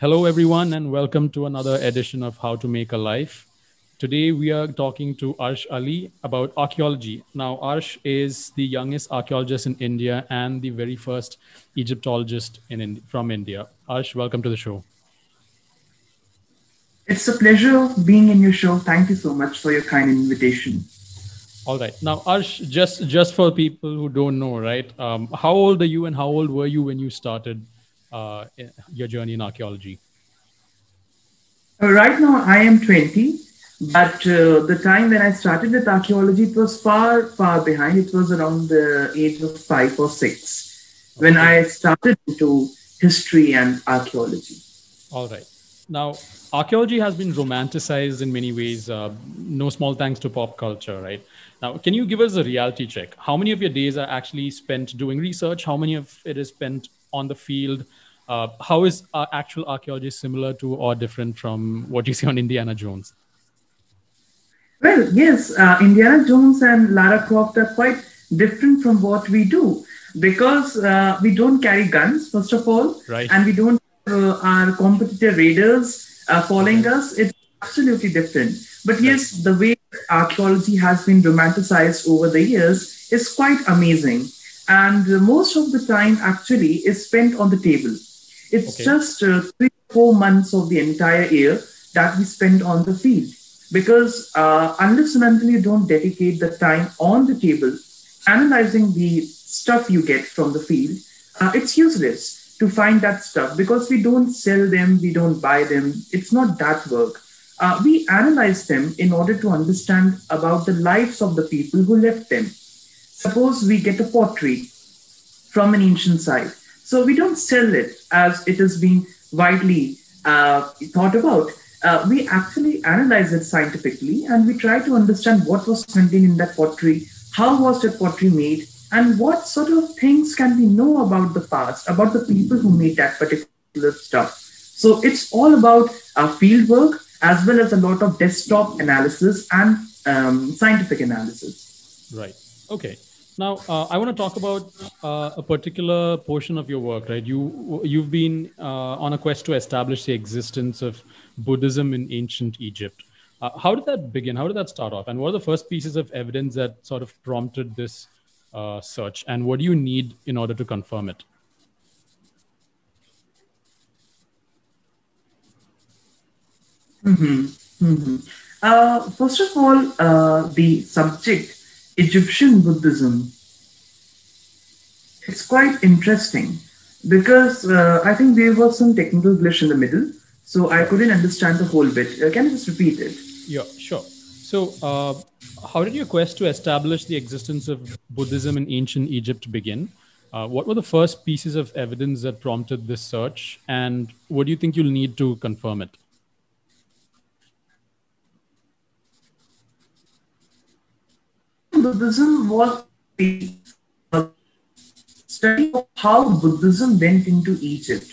Hello, everyone, and welcome to another edition of How to Make a Life. Today, we are talking to Arsh Ali about archaeology. Now, Arsh is the youngest archaeologist in India and the very first Egyptologist in, from India. Arsh, welcome to the show. It's a pleasure being in your show. Thank you so much for your kind invitation. All right. Now, Arsh, just just for people who don't know, right? Um, how old are you, and how old were you when you started your journey in archaeology? Uh, right now, I am 20, but uh, the time when I started with archaeology, it was far, far behind. It was around the age of five or six okay. when I started into history and archaeology. All right. Now, archaeology has been romanticized in many ways. Uh, no small thanks to pop culture, right? Now, can you give us a reality check? How many of your days are actually spent doing research? How many of it is spent on the field? Uh, how is uh, actual archaeology similar to or different from what you see on Indiana Jones? Well, yes, uh, Indiana Jones and Lara Croft are quite different from what we do because uh, we don't carry guns, first of all, right. and we don't uh, our competitor raiders uh, following us. It's absolutely different. But yes, the way archaeology has been romanticized over the years is quite amazing. And most of the time, actually, is spent on the table it's okay. just uh, three, four months of the entire year that we spend on the field. Because uh, unless and until you don't dedicate the time on the table, analyzing the stuff you get from the field, uh, it's useless to find that stuff because we don't sell them, we don't buy them. It's not that work. Uh, we analyze them in order to understand about the lives of the people who left them. Suppose we get a pottery from an ancient site so we don't sell it as it has been widely uh, thought about. Uh, we actually analyze it scientifically and we try to understand what was contained in that pottery, how was that pottery made, and what sort of things can we know about the past, about the people who made that particular stuff. So it's all about uh, field work as well as a lot of desktop analysis and um, scientific analysis. Right. Okay. Now, uh, I want to talk about uh, a particular portion of your work, right? You you've been uh, on a quest to establish the existence of Buddhism in ancient Egypt. Uh, how did that begin? How did that start off? And what are the first pieces of evidence that sort of prompted this uh, search? And what do you need in order to confirm it? Mm-hmm. Mm-hmm. Uh, first of all, the subject Egyptian Buddhism. It's quite interesting because uh, I think there was some technical glitch in the middle, so I couldn't understand the whole bit. Uh, can you just repeat it? Yeah, sure. So, uh, how did your quest to establish the existence of Buddhism in ancient Egypt begin? Uh, what were the first pieces of evidence that prompted this search, and what do you think you'll need to confirm it? Buddhism was the study of how Buddhism went into Egypt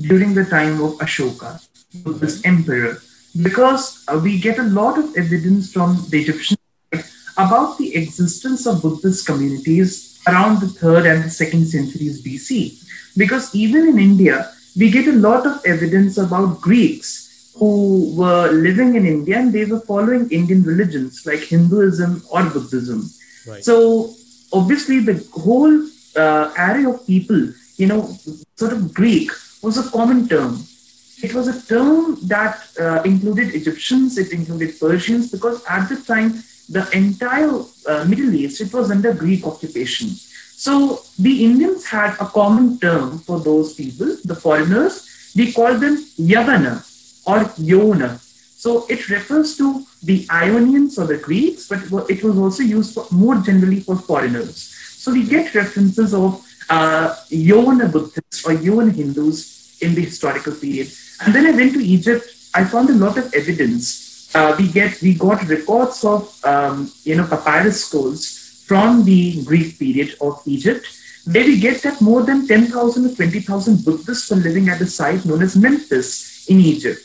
during the time of Ashoka, this emperor, because uh, we get a lot of evidence from the Egyptian about the existence of Buddhist communities around the third and the second centuries BC. Because even in India, we get a lot of evidence about Greeks who were living in India and they were following Indian religions like Hinduism or Buddhism. Right. So obviously the whole uh, array of people, you know, sort of Greek was a common term. It was a term that uh, included Egyptians, it included Persians, because at the time the entire uh, Middle East it was under Greek occupation. So the Indians had a common term for those people, the foreigners. We called them Yavana or Yona. So it refers to the Ionians or the Greeks, but it was also used for, more generally for foreigners. So we get references of uh, Yona Buddhists or Yona Hindus in the historical period. And then I went to Egypt. I found a lot of evidence. Uh, we get we got records of um, you know papyrus scrolls from the Greek period of Egypt, where we get that more than 10,000 or 20,000 Buddhists were living at a site known as Memphis in Egypt.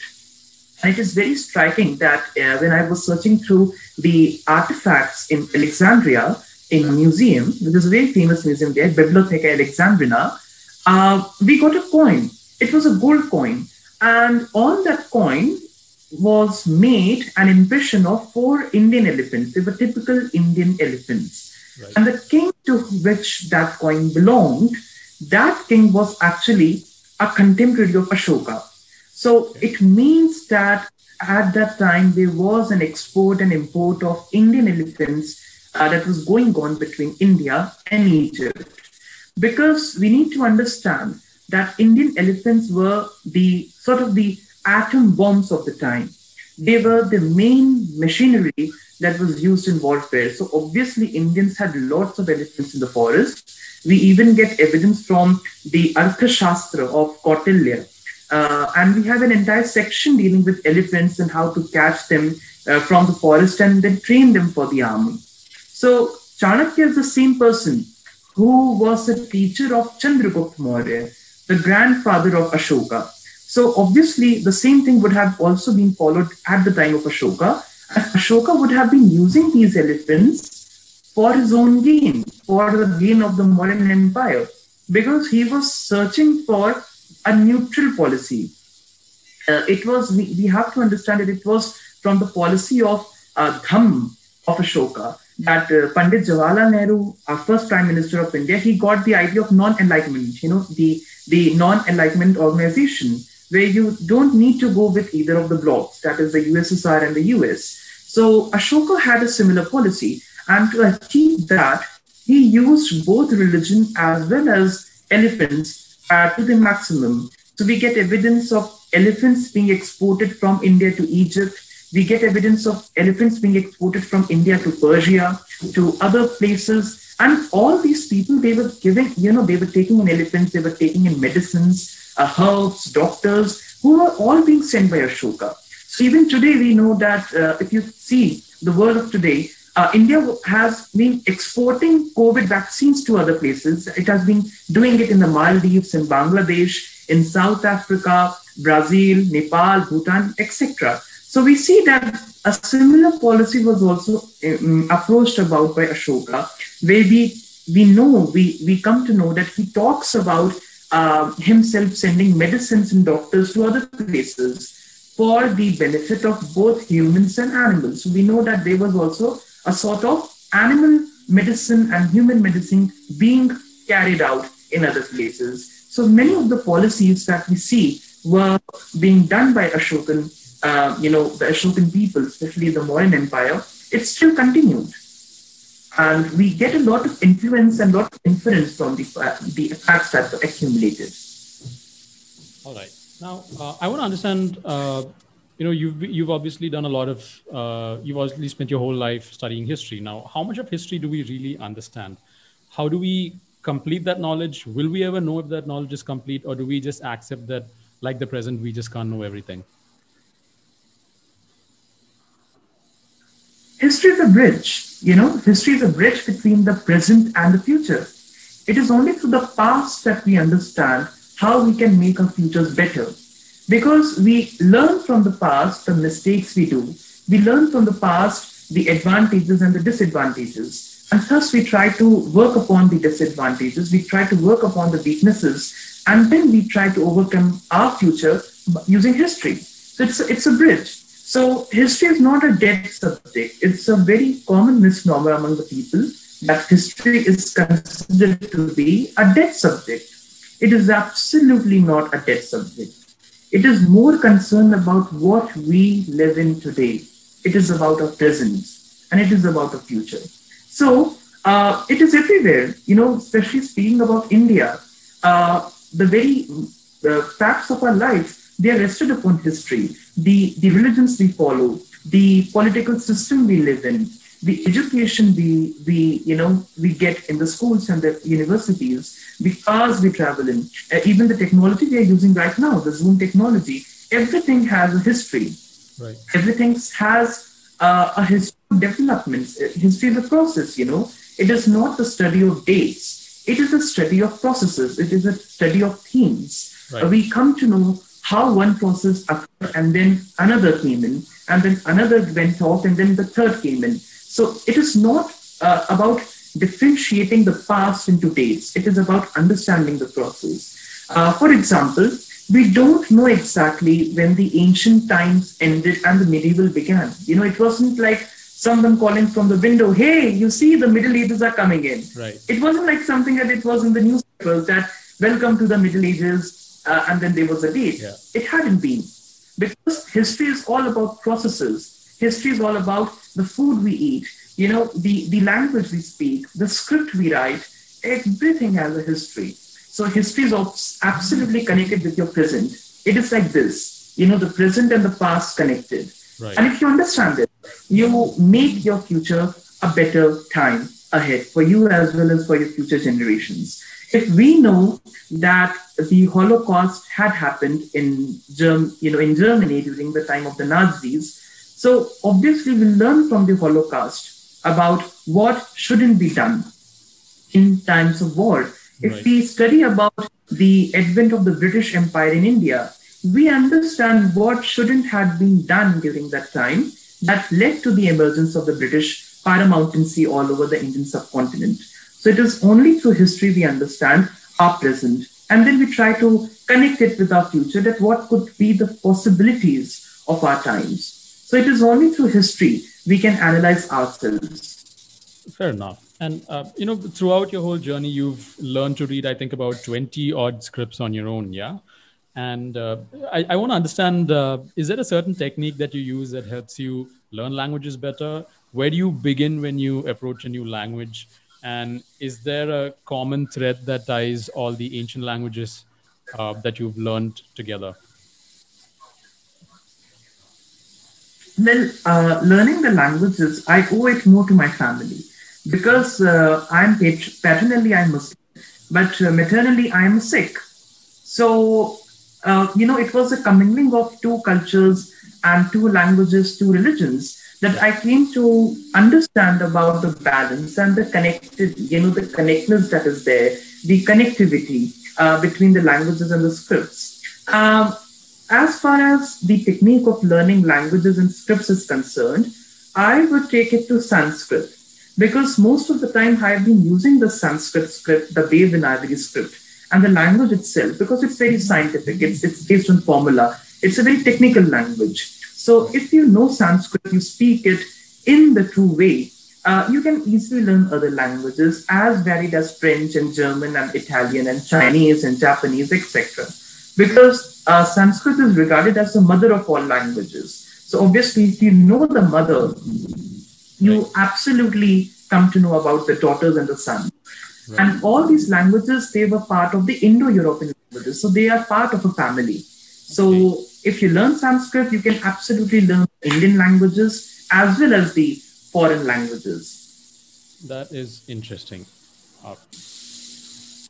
And it is very striking that uh, when I was searching through the artifacts in Alexandria, in a museum, which is a very famous museum there, Bibliotheca Alexandrina, uh, we got a coin. It was a gold coin. And on that coin was made an impression of four Indian elephants. They were typical Indian elephants. Right. And the king to which that coin belonged, that king was actually a contemporary of Ashoka. So it means that at that time there was an export and import of Indian elephants uh, that was going on between India and Egypt. Because we need to understand that Indian elephants were the sort of the atom bombs of the time. They were the main machinery that was used in warfare. So obviously Indians had lots of elephants in the forest. We even get evidence from the Arthashastra of Kautilya. Uh, and we have an entire section dealing with elephants and how to catch them uh, from the forest and then train them for the army. So Chanakya is the same person who was a teacher of Chandragupta Maurya, the grandfather of Ashoka. So obviously, the same thing would have also been followed at the time of Ashoka. Ashoka would have been using these elephants for his own gain, for the gain of the Mauryan Empire, because he was searching for a neutral policy. Uh, it was we, have to understand that it was from the policy of uh, Dham of Ashoka that uh, Pandit Jawaharlal Nehru, our first Prime Minister of India, he got the idea of non-alignment. You know, the the non-alignment organization where you don't need to go with either of the blocks, that is the USSR and the US. So Ashoka had a similar policy, and to achieve that, he used both religion as well as elephants uh, to the maximum. So we get evidence of elephants being exported from India to Egypt. We get evidence of elephants being exported from India to Persia, to other places. And all these people, they were giving, you know, they were taking in elephants, they were taking in medicines, uh, herbs, doctors, who were all being sent by Ashoka. So even today, we know that uh, if you see the world of today, uh, India has been exporting COVID vaccines to other places. It has been doing it in the Maldives, in Bangladesh, in South Africa, Brazil, Nepal, Bhutan, etc. So we see that a similar policy was also um, approached about by Ashoka, where we we know we we come to know that he talks about uh, himself sending medicines and doctors to other places for the benefit of both humans and animals. So we know that there was also a sort of animal medicine and human medicine being carried out in other places. So many of the policies that we see were being done by Ashokan, uh, you know, the Ashokan people, especially the Mauryan Empire. It still continued and we get a lot of influence and lot of inference from the, uh, the facts that were accumulated. All right. Now, uh, I want to understand. You know, you've you've obviously done a lot of. Uh, you've obviously spent your whole life studying history. Now, how much of history do we really understand? How do we complete that knowledge? Will we ever know if that knowledge is complete, or do we just accept that, like the present, we just can't know everything? History is a bridge you know, history is a bridge between the present and the future. It is only through the past that we understand how we can make our futures better. Because we learn from the past the mistakes we do, we learn from the past the advantages and the disadvantages. And thus, we try to work upon the disadvantages, we try to work upon the weaknesses, and then we try to overcome our future using history. So it's a, it's a bridge. So history is not a dead subject. It's a very common misnomer among the people that history is considered to be a dead subject. It is absolutely not a dead subject. It is more concerned about what we live in today. It is about our present and it is about the future. So uh, it is everywhere, you know, especially speaking about India. Uh, the very uh, facts of our life they are rested upon history, the, the religions we follow, the political system we live in, the education we, we, you know, we get in the schools and the universities, the cars we travel in, uh, even the technology we are using right now, the Zoom technology, everything has a history. Right. Everything has uh, a history of development. Uh, history of a process, you know. It is not the study of dates. It is a study of processes. It is a study of themes. Right. Uh, we come to know how one process occurred and then another came in and then another went off and then the third came in. So it is not uh, about differentiating the past into dates. It is about understanding the process. Uh, for example, we don't know exactly when the ancient times ended and the medieval began. You know, it wasn't like someone calling from the window, hey, you see the Middle Ages are coming in. Right. It wasn't like something that it was in the newspapers that welcome to the Middle Ages, uh, and then there was a date. Yeah. It hadn't been. Because history is all about processes. History is all about the food we eat, you know, the, the language we speak, the script we write, everything has a history. So history is absolutely connected with your present. It is like this, you know, the present and the past connected. Right. And if you understand this, you make your future a better time ahead for you as well as for your future generations. If we know that the Holocaust had happened in Germ- you know, in Germany during the time of the Nazis, so obviously we learn from the Holocaust about what shouldn't be done in times of war if Right. we study about the advent of the British Empire in India, we understand what shouldn't have been done during that time that led to the emergence of the British paramountcy all over the Indian subcontinent. So it is only through history we understand our present. And then we try to connect it with our future that what could be the possibilities of our times. So it is only through history we can analyze ourselves. Fair enough. And uh, you know, throughout your whole journey, you've learned to read, I think, about twenty odd scripts on your own. Yeah. And uh, I, I want to understand: uh, is there a certain technique that you use that helps you learn languages better? Where do you begin when you approach a new language? And is there a common thread that ties all the ancient languages uh, that you've learned together? Well, uh, learning the languages, I owe it more to my family because uh, I'm pat- paternally I'm Muslim, but uh, maternally I'm Sikh. So, uh, you know, it was a commingling of two cultures and two languages, two religions that I came to understand about the balance and the connected, you know, the connectedness that is there, the connectivity uh, between the languages and the scripts. Um, as far as the technique of learning languages and scripts is concerned, I would take it to Sanskrit because most of the time I have been using the Sanskrit script, the Devanagari script, and the language itself because it's very scientific. It's it's based on formula. It's a very technical language. So if you know Sanskrit, you speak it in the true way. Uh, you can easily learn other languages as varied as French and German and Italian and Chinese and Japanese, etc. Because uh, Sanskrit is regarded as the mother of all languages. So obviously, if you know the mother, you absolutely come to know about the daughters and the sons. Right. And all these languages, they were part of the Indo-European languages. So they are part of a family. So if you learn Sanskrit, you can absolutely learn Indian languages as well as the foreign languages. That is interesting. Uh,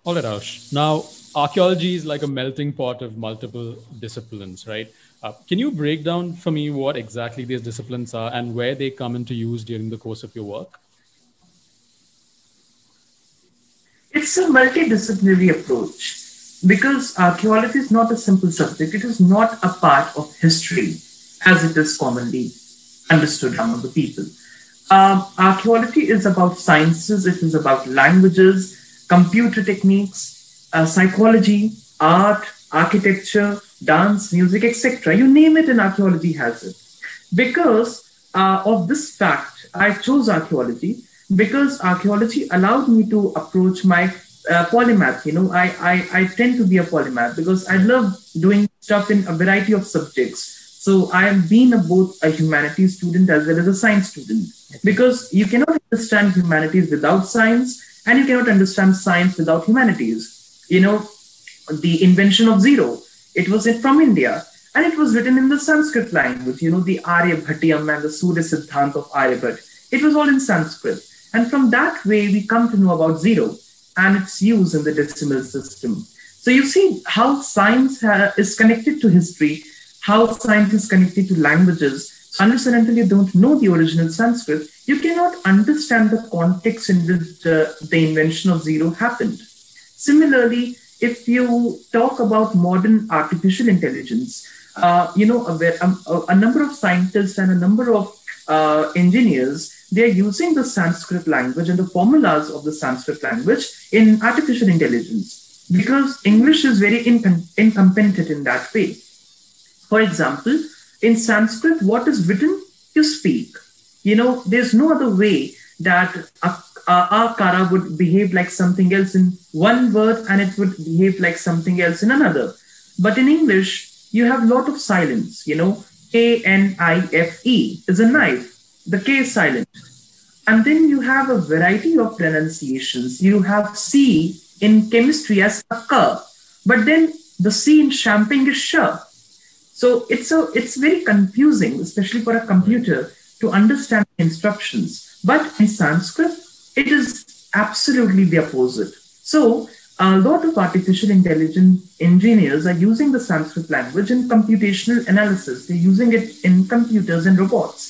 all right, Arsh. Now, archaeology is like a melting pot of multiple disciplines, right? Uh, can you break down for me what exactly these disciplines are and where they come into use during the course of your work? It's a multidisciplinary approach because archaeology is not a simple subject. It is not a part of history as it is commonly understood among the people. Um, archaeology is about sciences, it is about languages, computer techniques, uh, psychology, art, architecture, dance, music, etc. You name it, and archaeology has it. Because uh, of this fact, I chose archaeology because archaeology allowed me to approach my uh, polymath. You know, I, I, I tend to be a polymath because I love doing stuff in a variety of subjects. So I have been a, both a humanities student as well as a science student because you cannot understand humanities without science and you cannot understand science without humanities. You know, the invention of zero, it was from India and it was written in the Sanskrit language, you know, the Aryabhatiyam and the Surya Siddhant of Aryabhat. It was all in Sanskrit. And from that way, we come to know about zero and its use in the decimal system. So you see how science ha- is connected to history, how science is connected to languages. Unless and until you don't know the original Sanskrit, you cannot understand the context in which uh, the invention of zero happened. Similarly, if you talk about modern artificial intelligence, uh, you know, a, a, a, number of scientists and a number of uh, engineers, they're using the Sanskrit language and the formulas of the Sanskrit language in artificial intelligence. because English is very incom- incompetent in that way. For example, in Sanskrit, what is written, you speak. You know, there's no other way that a, a, kara would behave like something else in one word and it would behave like something else in another. But in English, you have a lot of silence. You know, A N I F E is a knife. The K is silent. And then you have a variety of pronunciations. You have C in chemistry as a K, but then the C in champagne is sh. So it's a it's very confusing, especially for a computer, to understand instructions. But in Sanskrit, it is absolutely the opposite. So a lot of artificial intelligence engineers are using the Sanskrit language in computational analysis. They're using it in computers and robots.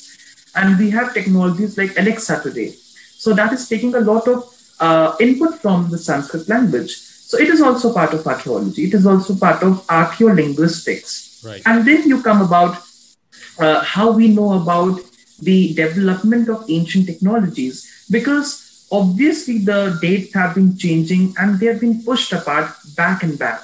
And we have technologies like Alexa today. So that is taking a lot of uh, input from the Sanskrit language. So it is also part of archaeology. It is also part of archaeolinguistics. Right. And then you come about uh, how we know about the development of ancient technologies because obviously the dates have been changing and they have been pushed apart back and back.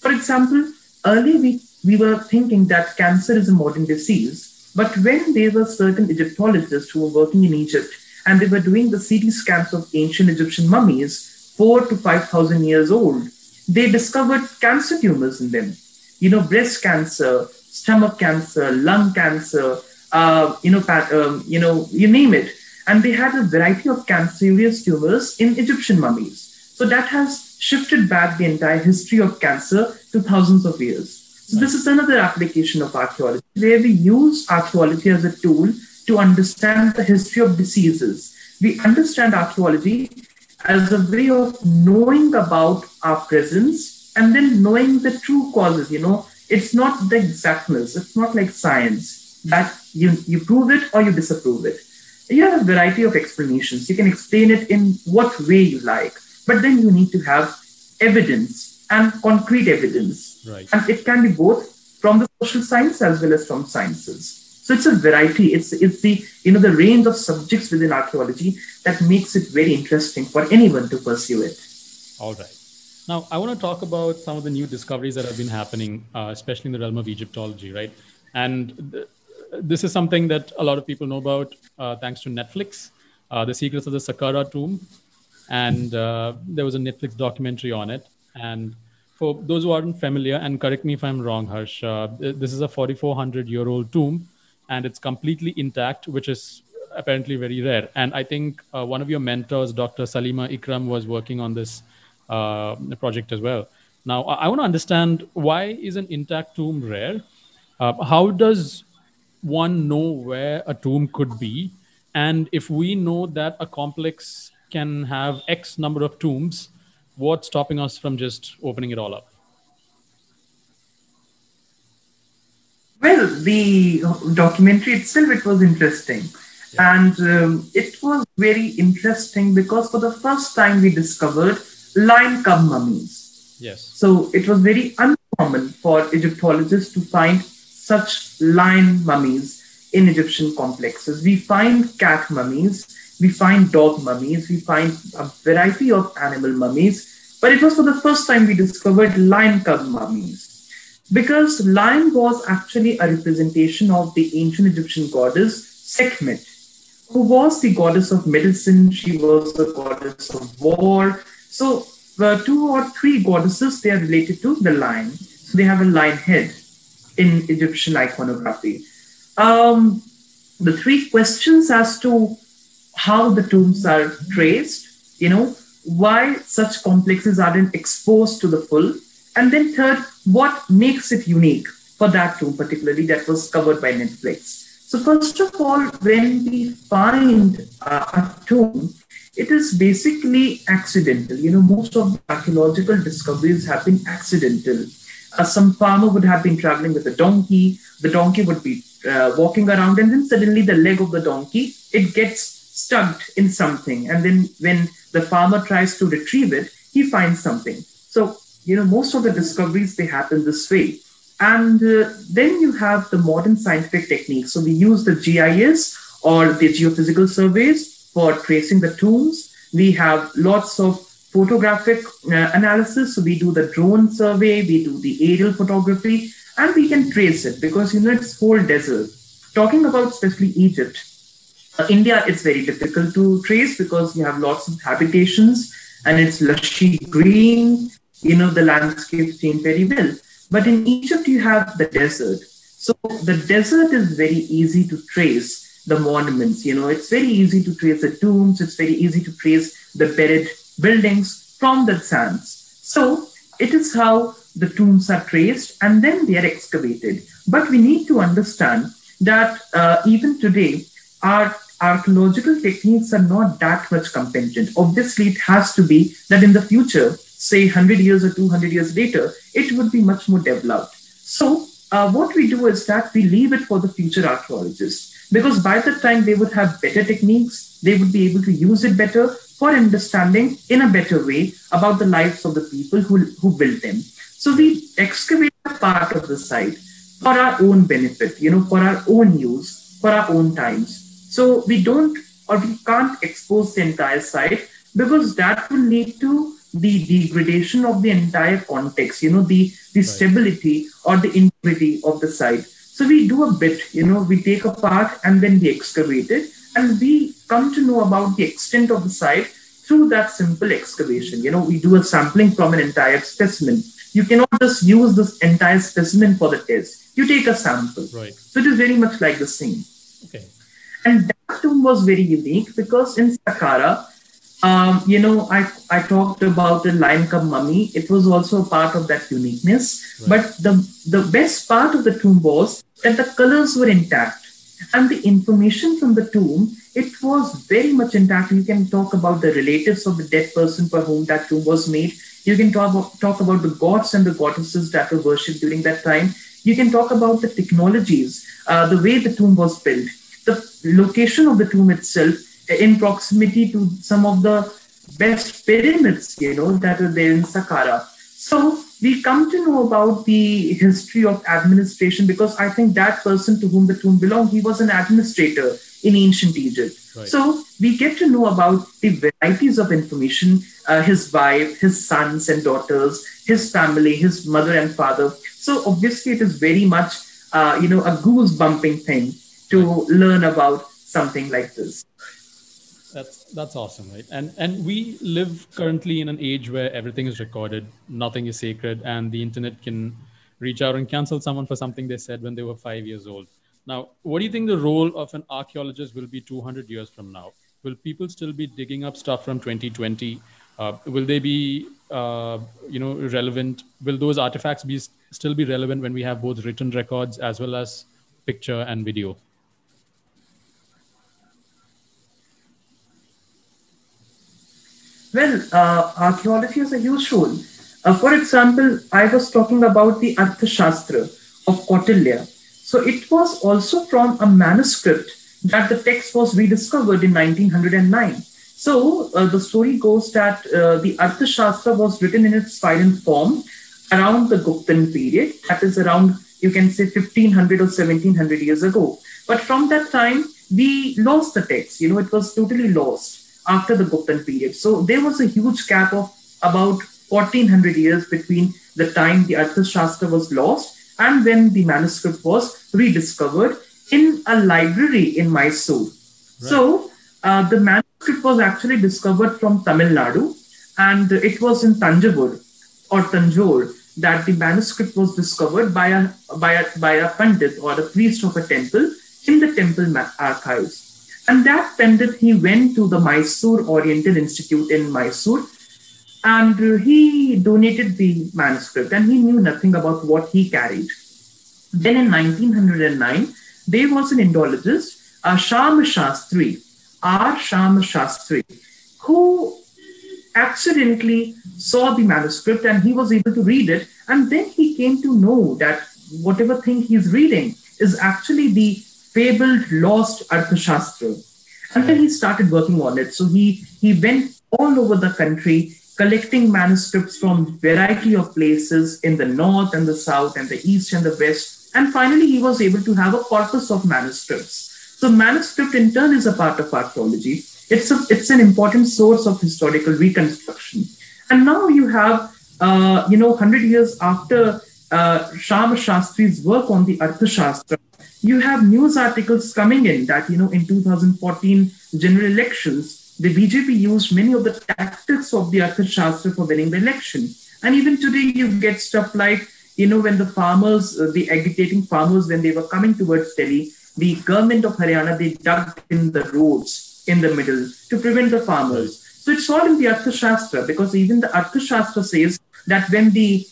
For example, early we, we were thinking that cancer is a modern disease, but when there were certain Egyptologists who were working in Egypt and they were doing the CT scans of ancient Egyptian mummies, four to 5,000 years old. They discovered cancer tumors in them. You know, breast cancer, stomach cancer, lung cancer, uh, you know, um, you know, you name it. And they had a variety of cancerous tumors in Egyptian mummies. So that has shifted back the entire history of cancer to thousands of years. So this is another application of archaeology where we use archaeology as a tool to understand the history of diseases. We understand archaeology as a way of knowing about our presence and then knowing the true causes. You know, it's not the exactness, it's not like science that you, you prove it or you disapprove it. You have a variety of explanations. You can explain it in what way you like, but then you need to have evidence and concrete evidence. Right. And it can be both from the social science as well as from sciences. So it's a variety. It's it's the you know the range of subjects within archaeology that makes it very interesting for anyone to pursue it. All right. Now I want to talk about some of the new discoveries that have been happening, uh, especially in the realm of Egyptology, right? And th- this is something that a lot of people know about uh, thanks to Netflix, uh, the secrets of the Saqqara tomb, and uh, there was a Netflix documentary on it. And for those who aren't familiar, and correct me if I'm wrong, Arsh, uh, this is a 4,400 year old tomb and it's completely intact, which is apparently very rare. And I think uh, one of your mentors, Dr. Salima Ikram, was working on this project as well. Now, I, I want to understand why is an intact tomb rare? Uh, how does one know where a tomb could be? And if we know that a complex can have X number of tombs, what's stopping us from just opening it all up? Well, the documentary itself, it was interesting. Yeah. And um, it was very interesting because for the first time we discovered lion cub mummies. Yes. So it was very uncommon for Egyptologists to find such lion mummies in Egyptian complexes. We find cat mummies, we find dog mummies, we find a variety of animal mummies, but it was for the first time we discovered lion cub mummies because lion was actually a representation of the ancient Egyptian goddess Sekhmet, who was the goddess of medicine. She was the goddess of war. So, the two or three goddesses they are related to the lion. So they have a lion head in Egyptian iconography. Um, the three questions as to how the tombs are traced, you know, why such complexes aren't exposed to the full, and then third, what makes it unique for that tomb, particularly that was covered by Netflix? So first of all, when we find a tomb, it is basically accidental. You know, most of the archaeological discoveries have been accidental. Uh, some farmer would have been traveling with a donkey. The donkey would be uh, walking around, and then suddenly the leg of the donkey it gets stuck in something, and then when the farmer tries to retrieve it, he finds something. So you know, most of the discoveries, they happen this way. And uh, then you have the modern scientific techniques. So we use the GIS or the geophysical surveys for tracing the tombs. We have lots of photographic uh, analysis. So we do the drone survey, we do the aerial photography, and we can trace it because you know it's whole desert. Talking about especially Egypt, uh, India is very difficult to trace because you have lots of habitations and it's lushy green. You know the landscape change very well. But in Egypt, you have the desert. So the desert is very easy to trace the monuments. You know, it's very easy to trace the tombs. It's very easy to trace the buried buildings from the sands. So it is how the tombs are traced and then they are excavated. But we need to understand that uh, even today, our archaeological techniques are not that much competent. Obviously, it has to be that in the future, say 100 years or 200 years later, it would be much more developed. So, uh, what we do is that we leave it for the future archaeologists because by the time they would have better techniques, they would be able to use it better for understanding in a better way about the lives of the people who, who built them. So we excavate a part of the site for our own benefit, you know, for our own use, for our own times. So we don't or we can't expose the entire site because that will lead to the degradation of the entire context, you know, the, the right. stability or the integrity of the site. So we do a bit, you know, we take a part and then we excavate it and we come to know about the extent of the site through that simple excavation. You know, we do a sampling from an entire specimen. You cannot just use this entire specimen for the test. You take a sample. Right. So it is very much like the same. Okay. And that tomb was very unique because in Saqqara, um, you know, I, I talked about the lion cub mummy. It was also a part of that uniqueness. Right. But the, the best part of the tomb was that the colors were intact. And the information from the tomb, it was very much intact. You can talk about the relatives of the dead person for whom that tomb was made. You can talk about, talk about the gods and the goddesses that were worshipped during that time. You can talk about the technologies, uh, the way the tomb was built, the location of the tomb itself in proximity to some of the best pyramids, you know, that are there in Saqqara. So we come to know about the history of administration because I think that person to whom the tomb belonged, he was an administrator in ancient Egypt. Right. So we get to know about the varieties of information, uh, his wife, his sons and daughters, his family, his mother and father. So obviously it is very much, uh, you know, a goose bumping thing to learn about something like this that's that's awesome right? And and we live currently in an age where everything is recorded nothing is sacred and the internet can reach out and cancel someone for something they said when they were 5 years old. Now what do you think the role of an archaeologist will be 200 years from now? Will people still be digging up stuff from 2020 uh, will they be uh, you know relevant? Will those artifacts be still be relevant when we have both written records as well as picture and video Well, uh, archaeology is a huge role. Uh, for example, I was talking about the Arthashastra of Kautilya. So it was also from a manuscript that the text was rediscovered in 1909. So uh, the story goes that uh, the Arthashastra was written in its final form around the Guptan period, that is around, you can say, 1500 or 1700 years ago. But from that time, we lost the text, you know, it was totally lost after the Guptan period. So there was a huge gap of about 1400 years between the time the Arthashastra was lost and when the manuscript was rediscovered in a library in Mysore. Right. So uh, the manuscript was actually discovered from Tamil Nadu and it was in Tanjavur or Tanjore that the manuscript was discovered by a, by a, by a pandit or a priest of a temple in the temple archives. And that pandit, he went to the Mysore Oriental Institute in Mysore and he donated the manuscript and he knew nothing about what he carried. Then in 1909, there was an Indologist, uh, Sham Shastri, R. Sham Shastri, who accidentally saw the manuscript and he was able to read it. And then he came to know that whatever thing he's reading is actually the fabled lost Arthashastra. Then he started working on it. So he, he went all over the country collecting manuscripts from variety of places in the north and the south and the east and the west. And finally, he was able to have a corpus of manuscripts. So manuscript in turn is a part of archaeology. It's, a, it's an important source of historical reconstruction. And now you have, uh, you know, 100 years after uh, Shama Shastri's work on the Arthashastra, you have news articles coming in that, you know, in 2014 general elections, the BJP used many of the tactics of the Arthashastra for winning the election. And even today, you get stuff like, you know, when the farmers, uh, the agitating farmers, when they were coming towards Delhi, the government of Haryana, they dug in the roads in the middle to prevent the farmers. So it's all in the Arthashastra because even the Arthashastra says that when the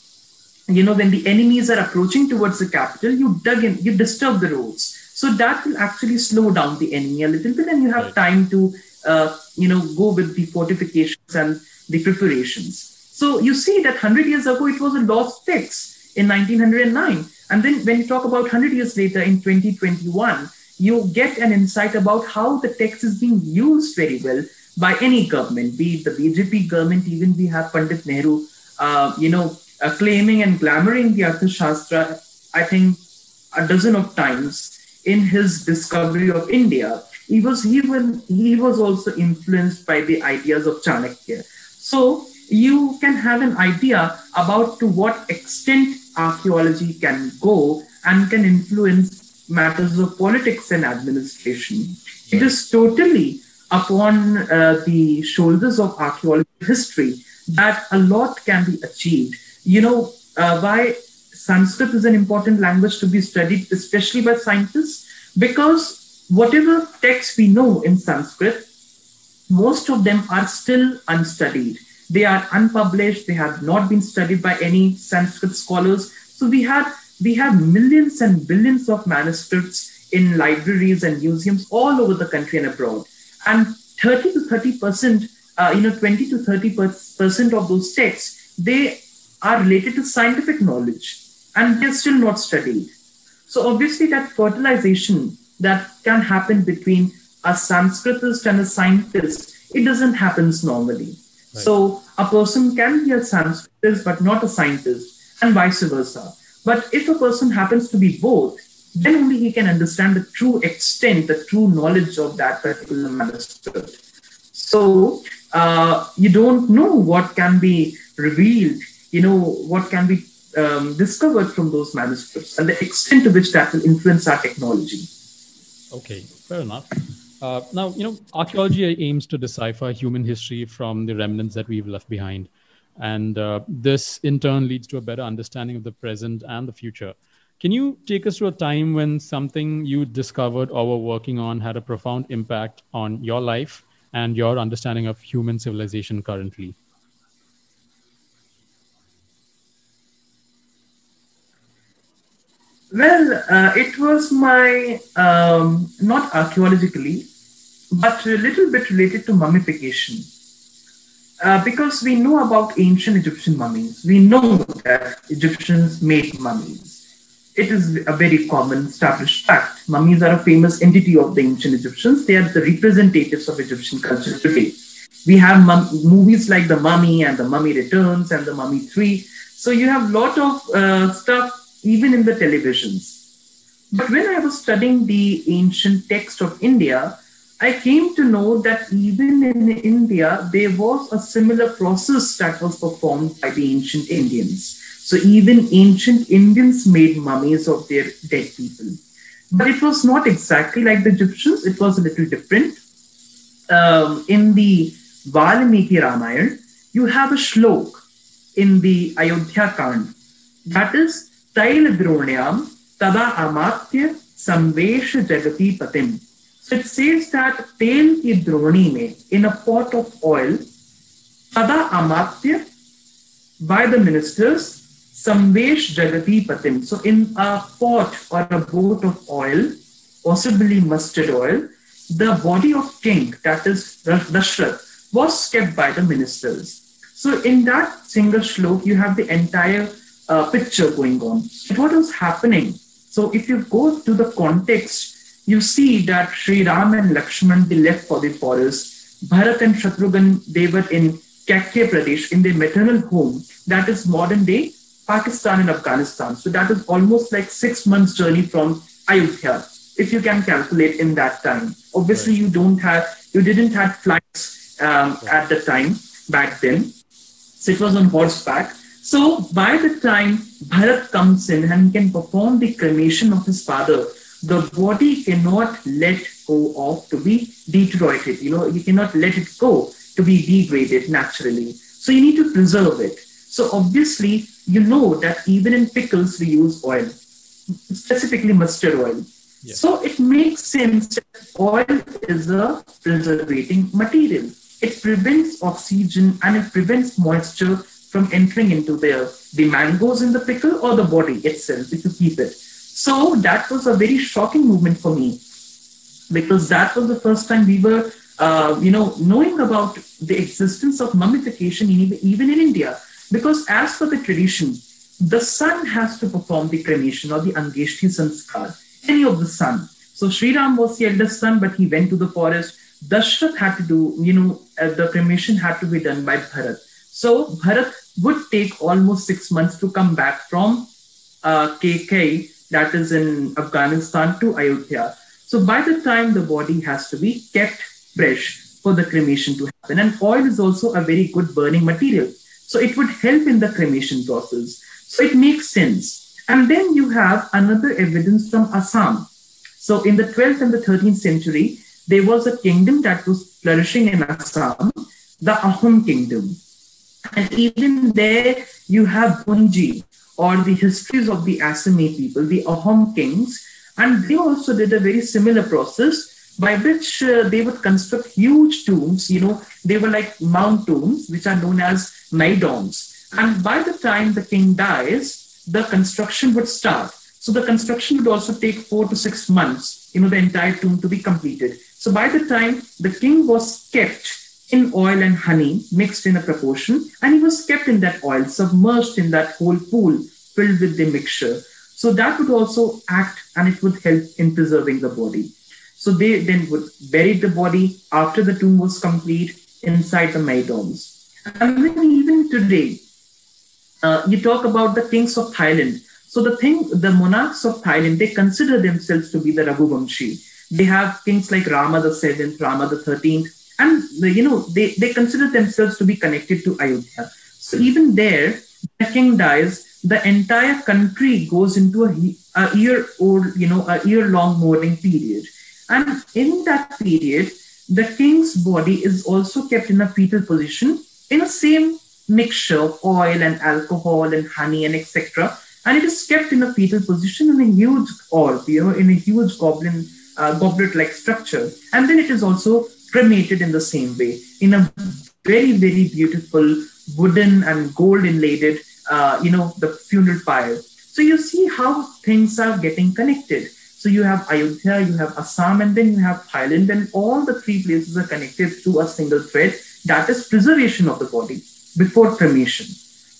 you know when the enemies are approaching towards the capital, you dug in, you disturb the roads. So that will actually slow down the enemy a little bit, and you have right. time to uh, you know go with the fortifications and the preparations. So you see that 100 years ago it was a lost text in 1909 and then when you talk about 100 years later in 2021, you get an insight about how the text is being used very well by any government, be it the BJP government, even we have Pandit Nehru, uh, you know, uh, claiming and glamoring the Arthashastra, I think a dozen of times in his discovery of India. He was even he was also influenced by the ideas of Chanakya. So you can have an idea about to what extent archaeology can go and can influence matters of politics and administration. It is totally upon uh, the shoulders of archaeology history that a lot can be achieved. You know, uh, why Sanskrit is an important language to be studied, especially by scientists, because whatever texts we know in Sanskrit, most of them are still unstudied. They are unpublished. They have not been studied by any Sanskrit scholars. So we have we have millions and billions of manuscripts in libraries and museums all over the country and abroad. And 30 to 30 percent, uh, you know, 20 to 30 percent of those texts, they are related to scientific knowledge and they're still not studied. So obviously that fertilization that can happen between a Sanskritist and a scientist, it doesn't happen normally. So a person can be a Sanskritist but not a scientist, and vice versa. But if a person happens to be both, then only he can understand the true extent, the true knowledge of that particular manuscript. So uh, you don't know what can be revealed, you know, what can be um, discovered from those manuscripts and the extent to which that will influence our technology. Okay, fair enough. Uh, now, you know, archaeology aims to decipher human history from the remnants that we've left behind. And uh, this in turn leads to a better understanding of the present and the future. Can you take us to a time when something you discovered or were working on had a profound impact on your life and your understanding of human civilization currently? Well, uh, it was my, um, not archaeologically, but a little bit related to mummification. Uh, because we know about ancient Egyptian mummies. We know that Egyptians made mummies. It is a very common established fact. Mummies are a famous entity of the ancient Egyptians. They are the representatives of Egyptian culture today. We have mum- movies like The Mummy and The Mummy Returns and The Mummy 3. So you have a lot of uh, stuff even in the televisions. But when I was studying the ancient text of India, I came to know that even in India, there was a similar process that was performed by the ancient Indians. So even ancient Indians made mummies of their dead people. But it was not exactly like the Egyptians, it was a little different. Um, in the Valmiki Ramayana, you have a shlok in the Ayodhya Kand. That is, Tail Dronyam Tada Amatya Samvesh Jagati Patim. So it says that तेल की द्रोणी में in a pot of oil, tada amatya by the ministers samvesh jagati patim. So in a pot or a boat of oil, possibly mustard oil, the body of king, that is Dashrath, was kept by the ministers. So in that single shlok, you have the entire uh, picture going on. What was happening? So if you go to the context you see that Sri Ram and Lakshman, they left for the forest. Bharat and Shatrughan, they were in Kakya Pradesh, in their maternal home. That is modern day Pakistan and Afghanistan. So that is almost like six months journey from Ayodhya, if you can calculate in that time. Obviously, right. you don't have, you didn't have flights um, right. at the time back then. So it was on horseback. So by the time Bharat comes in and can perform the cremation of his father, the body cannot let go of to be deteriorated. You know, you cannot let it go to be degraded naturally. So you need to preserve it. So obviously, you know that even in pickles we use oil, specifically mustard oil. Yeah. So it makes sense that oil is a preservating material. It prevents oxygen and it prevents moisture from entering into the, the mangoes in the pickle or the body itself if you keep it. So that was a very shocking movement for me because that was the first time we were, uh, you know, knowing about the existence of mummification in, even in India. Because as per the tradition, the son has to perform the cremation or the Antyeshti Sanskar, any of the son. So Sri Ram was the eldest son, but he went to the forest. Dashrath had to do, you know, uh, the cremation had to be done by Bharat. So Bharat would take almost six months to come back from uh, KK, that is in Afghanistan, to Ayodhya. So by the time the body has to be kept fresh for the cremation to happen. And oil is also a very good burning material. So it would help in the cremation process. So it makes sense. And then you have another evidence from Assam. So in the 12th and the 13th century, there was a kingdom that was flourishing in Assam, the Ahom kingdom. And even there, you have Buranji, or the histories of the Assamese people, the Ahom kings. And they also did a very similar process by which uh, they would construct huge tombs. You know, they were like mound tombs, which are known as moidams. And by the time the king dies, the construction would start. So the construction would also take four to six months, you know, the entire tomb to be completed. So by the time the king was kept in oil and honey mixed in a proportion, and he was kept in that oil, submerged in that whole pool filled with the mixture. So that would also act and it would help in preserving the body. So they then would bury the body after the tomb was complete inside the moidams. And then even today, uh, you talk about the kings of Thailand. So the thing, the monarchs of Thailand, they consider themselves to be the Raghuvamshi. They have kings like Rama the seventh, Rama the thirteenth, and you know they, they consider themselves to be connected to ayodhya. So even there the king dies the entire country goes into a, a year old you know a year long mourning period. And in that period the king's body is also kept in a fetal position in a same mixture of oil and alcohol and honey and etc and it is kept in a fetal position in a huge orb you know in a huge goblin uh, goblet like structure. And then it is also cremated in the same way in a very, very beautiful wooden and gold inlaid, uh, you know, the funeral pyre. So you see how things are getting connected. So you have Ayodhya, you have Assam, and then you have Thailand, and all the three places are connected through a single thread. That is preservation of the body before cremation.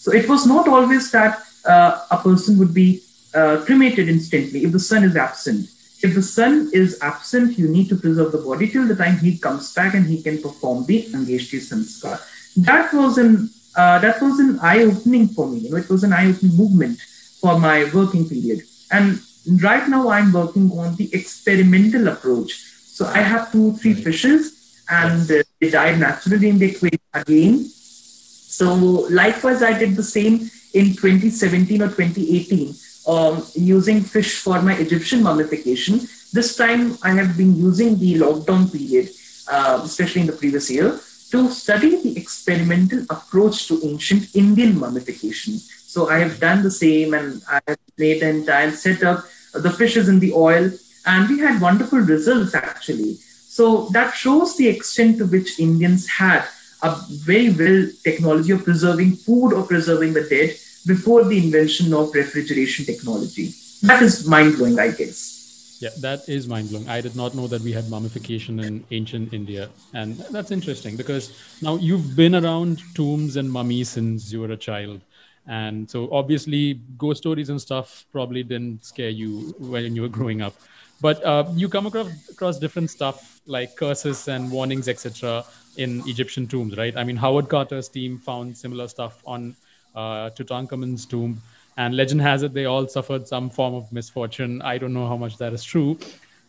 So it was not always that uh, a person would be uh, cremated instantly if the sun is absent if the son is absent, you need to preserve the body till the time he comes back and he can perform the Antyeshti Sanskar. That was an uh, that was an eye-opening for me. You know, it was an eye-opening movement for my working period. And right now I'm working on the experimental approach. So I have two, three fishes, and uh, they died naturally in the aquarium again. So likewise, I did the same in 2017 or 2018 um, using fish for my Egyptian mummification. This time I have been using the lockdown period, uh, especially in the previous year, to study the experimental approach to ancient Indian mummification. So I have done the same and I have made the entire setup, the fishes in the oil, and we had wonderful results actually. So that shows the extent to which Indians had a very well technology of preserving food or preserving the dead before the invention of refrigeration technology. That is mind blowing, I guess. Yeah, that is mind blowing. I did not know that we had mummification in ancient India. And that's interesting because now you've been around tombs and mummies since you were a child. And so obviously, ghost stories and stuff probably didn't scare you when you were growing up. But uh, you come across, across different stuff like curses and warnings, etc., in Egyptian tombs, right? I mean, Howard Carter's team found similar stuff on uh, Tutankhamun's tomb. And legend has it they all suffered some form of misfortune. I don't know how much that is true.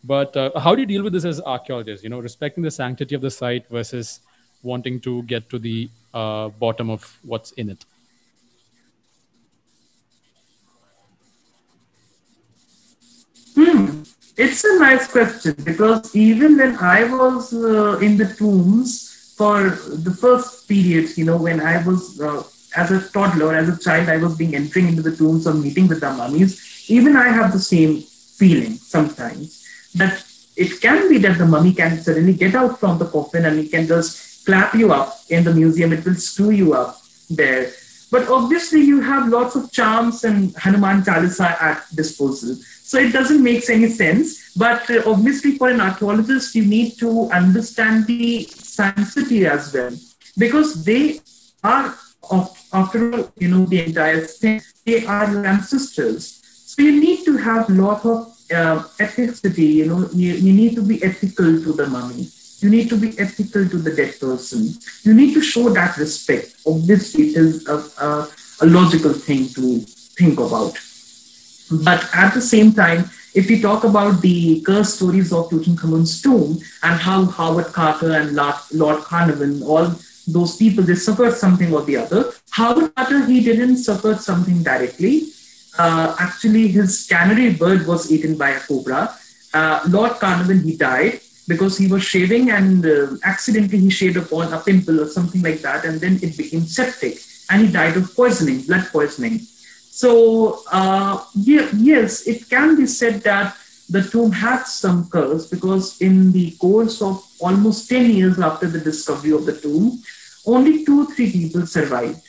But uh, how do you deal with this as archaeologists? You know, respecting the sanctity of the site versus wanting to get to the uh, bottom of what's in it? Hmm. It's a nice question because even when I was uh, in the tombs for the first period, you know, when I was uh, as a toddler, as a child, I was being entering into the tombs or meeting with the mummies. Even I have the same feeling sometimes that it can be that the mummy can suddenly get out from the coffin and it can just clap you up in the museum. It will screw you up there. But obviously, you have lots of charms and Hanuman Chalisa at disposal. So it doesn't make any sense. But uh, obviously, for an archaeologist, you need to understand the sanctity as well, because they are, after all, you know, the entire thing, they are ancestors. So you need to have a lot of uh, ethicity. You know, you, you need to be ethical to the mummy. You need to be ethical to the dead person. You need to show that respect. Obviously, it is a, a, a logical thing to think about. But at the same time, if we talk about the curse stories of Tutankhamun's tomb and how Howard Carter and Lord Carnarvon, all those people, they suffered something or the other. Carter, he didn't suffer something directly. Uh, actually, his canary bird was eaten by a cobra. Uh, Lord Carnarvon, he died because he was shaving and uh, accidentally he shaved upon a pimple or something like that, and then it became septic and he died of poisoning, blood poisoning. So, uh, yeah, yes, it can be said that the tomb had some curse because in the course of almost 10 years after the discovery of the tomb, only two, three people survived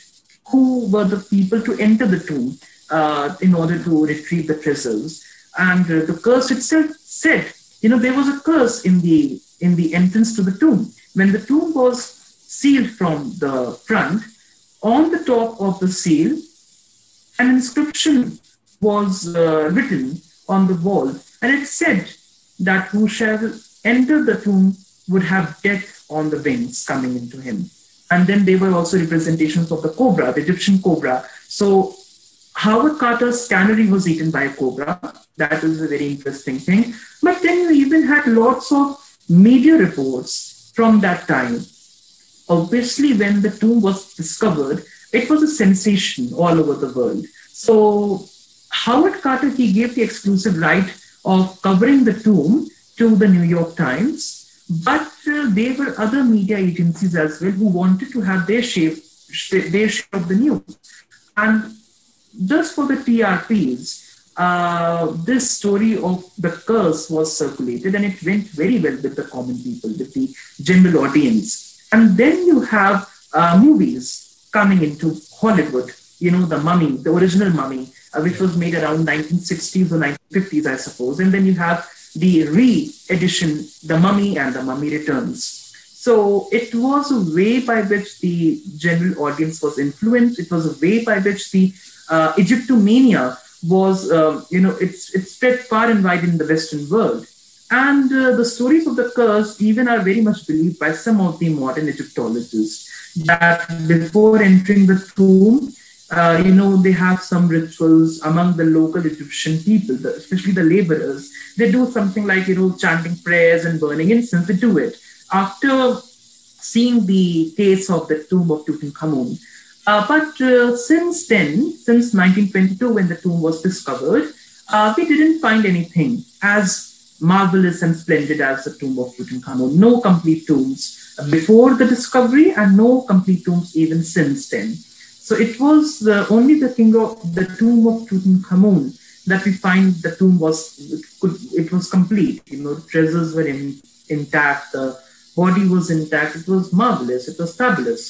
who were the people to enter the tomb uh, in order to retrieve the treasures. And uh, the curse itself said, you know, there was a curse in the in the entrance to the tomb. When the tomb was sealed from the front, on the top of the seal, an inscription was uh, written on the wall, and it said that who shall enter the tomb would have death on the wings coming into him. And then there were also representations of the cobra, the Egyptian cobra. So Howard Carter's canary was eaten by a cobra. That is a very interesting thing. But then you even had lots of media reports from that time. Obviously, when the tomb was discovered, it was a sensation all over the world. So Howard Carter, he gave the exclusive right of covering the tomb to the New York Times, but uh, there were other media agencies as well who wanted to have their share, their share of the news. And just for the TRPs, uh, this story of the curse was circulated and it went very well with the common people, with the general audience. And then you have uh, movies coming into Hollywood, you know, the mummy, the original mummy, uh, which was made around 1960s or 1950s, I suppose. And then you have the re-edition, The Mummy and The Mummy Returns. So it was a way by which the general audience was influenced. It was a way by which the uh, Egyptomania was, uh, you know, it's, it spread far and wide in the Western world. And uh, the stories of the curse even are very much believed by some of the modern Egyptologists that before entering the tomb, uh, you know, they have some rituals among the local Egyptian people, especially the laborers. They do something like, you know, chanting prayers and burning incense. They do it. After seeing the case of the tomb of Tutankhamun, uh, but uh, since then, since 1922, when the tomb was discovered, uh, we didn't find anything as marvelous and splendid as the tomb of Tutankhamun. No complete tombs before the discovery, and no complete tombs even since then. So it was only the king of the tomb of Tutankhamun that we find the tomb was it, could, it was complete. You know, the treasures were in, intact, the body was intact. It was marvelous. It was fabulous.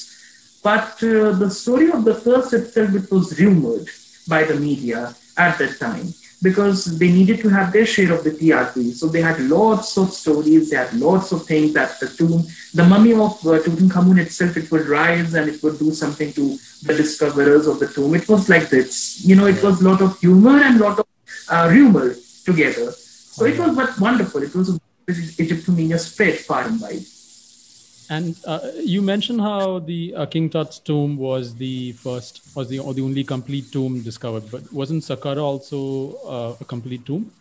But uh, the story of the first itself, it was rumored by the media at that time because they needed to have their share of the TRP. So they had lots of stories, they had lots of things that the tomb, the mummy of uh, Tutankhamun itself, it would rise and it would do something to the discoverers of the tomb. It was like this, you know, it was a lot of humor and a lot of uh, rumor together. So it was but wonderful. It was Egyptomania spread far and wide. And uh, you mentioned how the uh, King Tut's tomb was the first, was the or the only complete tomb discovered. But wasn't Saqqara also uh, a complete tomb?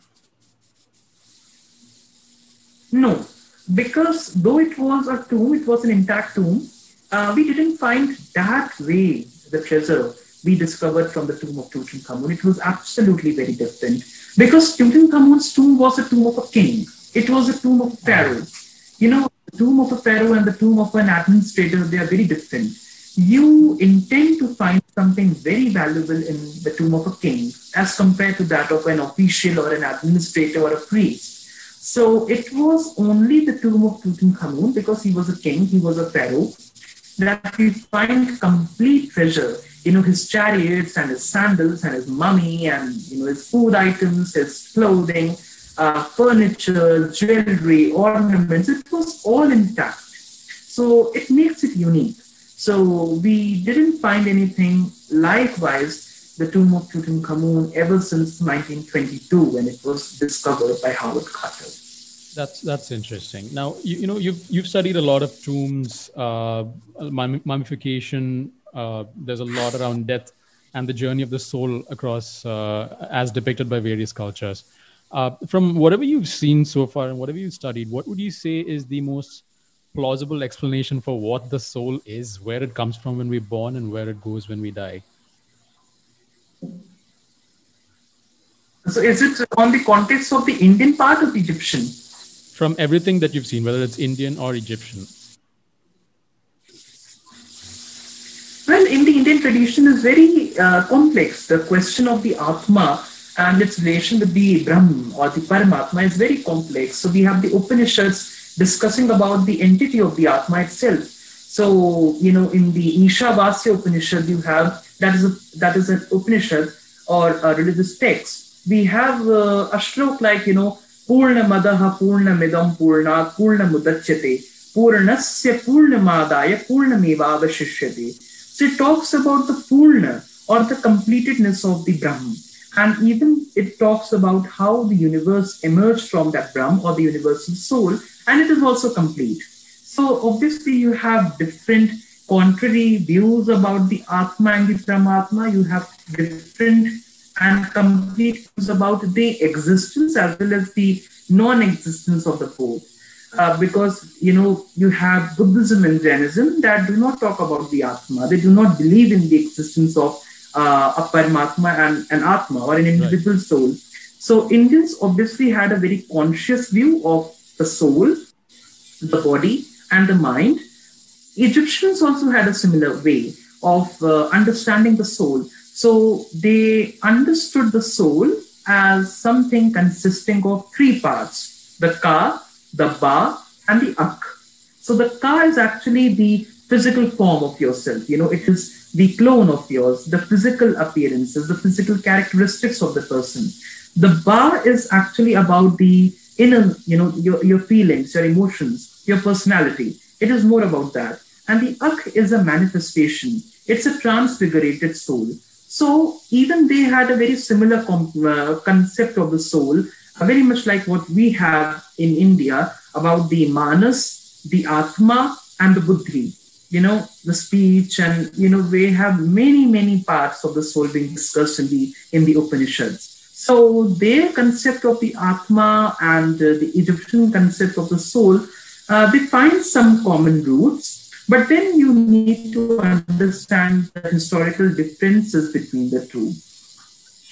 No, because though it was a tomb, it was an intact tomb. uh, we didn't find that way the treasure we discovered from the tomb of Tutankhamun. It was absolutely very different because Tutankhamun's tomb was a tomb of a king. It was a tomb of pharaoh. You know, tomb of a pharaoh and the tomb of an administrator, they are very different. You intend to find something very valuable in the tomb of a king as compared to that of an official or an administrator or a priest. So it was only the tomb of Tutankhamun because he was a king, he was a pharaoh, that we find complete treasure. You know, his chariots and his sandals and his mummy and, you know, his food items, his clothing, uh, furniture, jewelry, ornaments, it was all intact. So it makes it unique. So we didn't find anything likewise the tomb of Tutankhamun ever since 1922 when it was discovered by Howard Carter. That's that's interesting. Now you, you know you've you've studied a lot of tombs, uh, mummification. Uh, there's a lot around death and the journey of the soul across, uh, as depicted by various cultures. Uh, from whatever you've seen so far and whatever you've studied, what would you say is the most plausible explanation for what the soul is, where it comes from when we're born, and where it goes when we die? So, is it on the context of the Indian part of Egyptian? from everything that you've seen, whether it's Indian or Egyptian? Well, in the Indian tradition is very uh, complex. The question of the Atma and its relation with the Brahman or the Paramatma is very complex. So we have the Upanishads discussing about the entity of the Atma itself. So, you know, in the Ishavasya Upanishad, you have that is a, that is an Upanishad or a religious text. We have uh, a stroke like, you know, Purna Madaha Purna Midam Purna Purna Mudachyate Purnasya Purnamadaya Purnameva Avashishyate. So it talks about the Purna or the completedness of the Brahman and even it talks about how the universe emerged from that brahm or the universal soul and it is also complete so obviously you have different contrary views about the atma and the paramatma you have different and complete views about the existence as well as the non-existence of the both. Uh, because you know you have Buddhism and Jainism that do not talk about the Atma. They do not believe in the existence of uh, a Paramatma and an Atma or an individual right. soul. So Indians obviously had a very conscious view of the soul, the body, and the mind. Egyptians also had a similar way of uh, understanding the soul. So they understood the soul as something consisting of three parts the ka, the ba, and the akh. So the ka is actually the physical form of yourself. You know, it is the clone of yours, the physical appearances, the physical characteristics of the person. The ba is actually about the inner, you know, your, your feelings, your emotions, your personality. It is more about that. And the akh is a manifestation. It's a transfigurated soul. So even they had a very similar com- uh, concept of the soul, uh, very much like what we have in India about the manas, the atma, and the buddhi. You know, the speech, and you know, they have many, many parts of the soul being discussed in the in the Upanishads. So their concept of the atma and uh, the Egyptian concept of the soul, uh, they find some common roots but then you need to understand the historical differences between the two.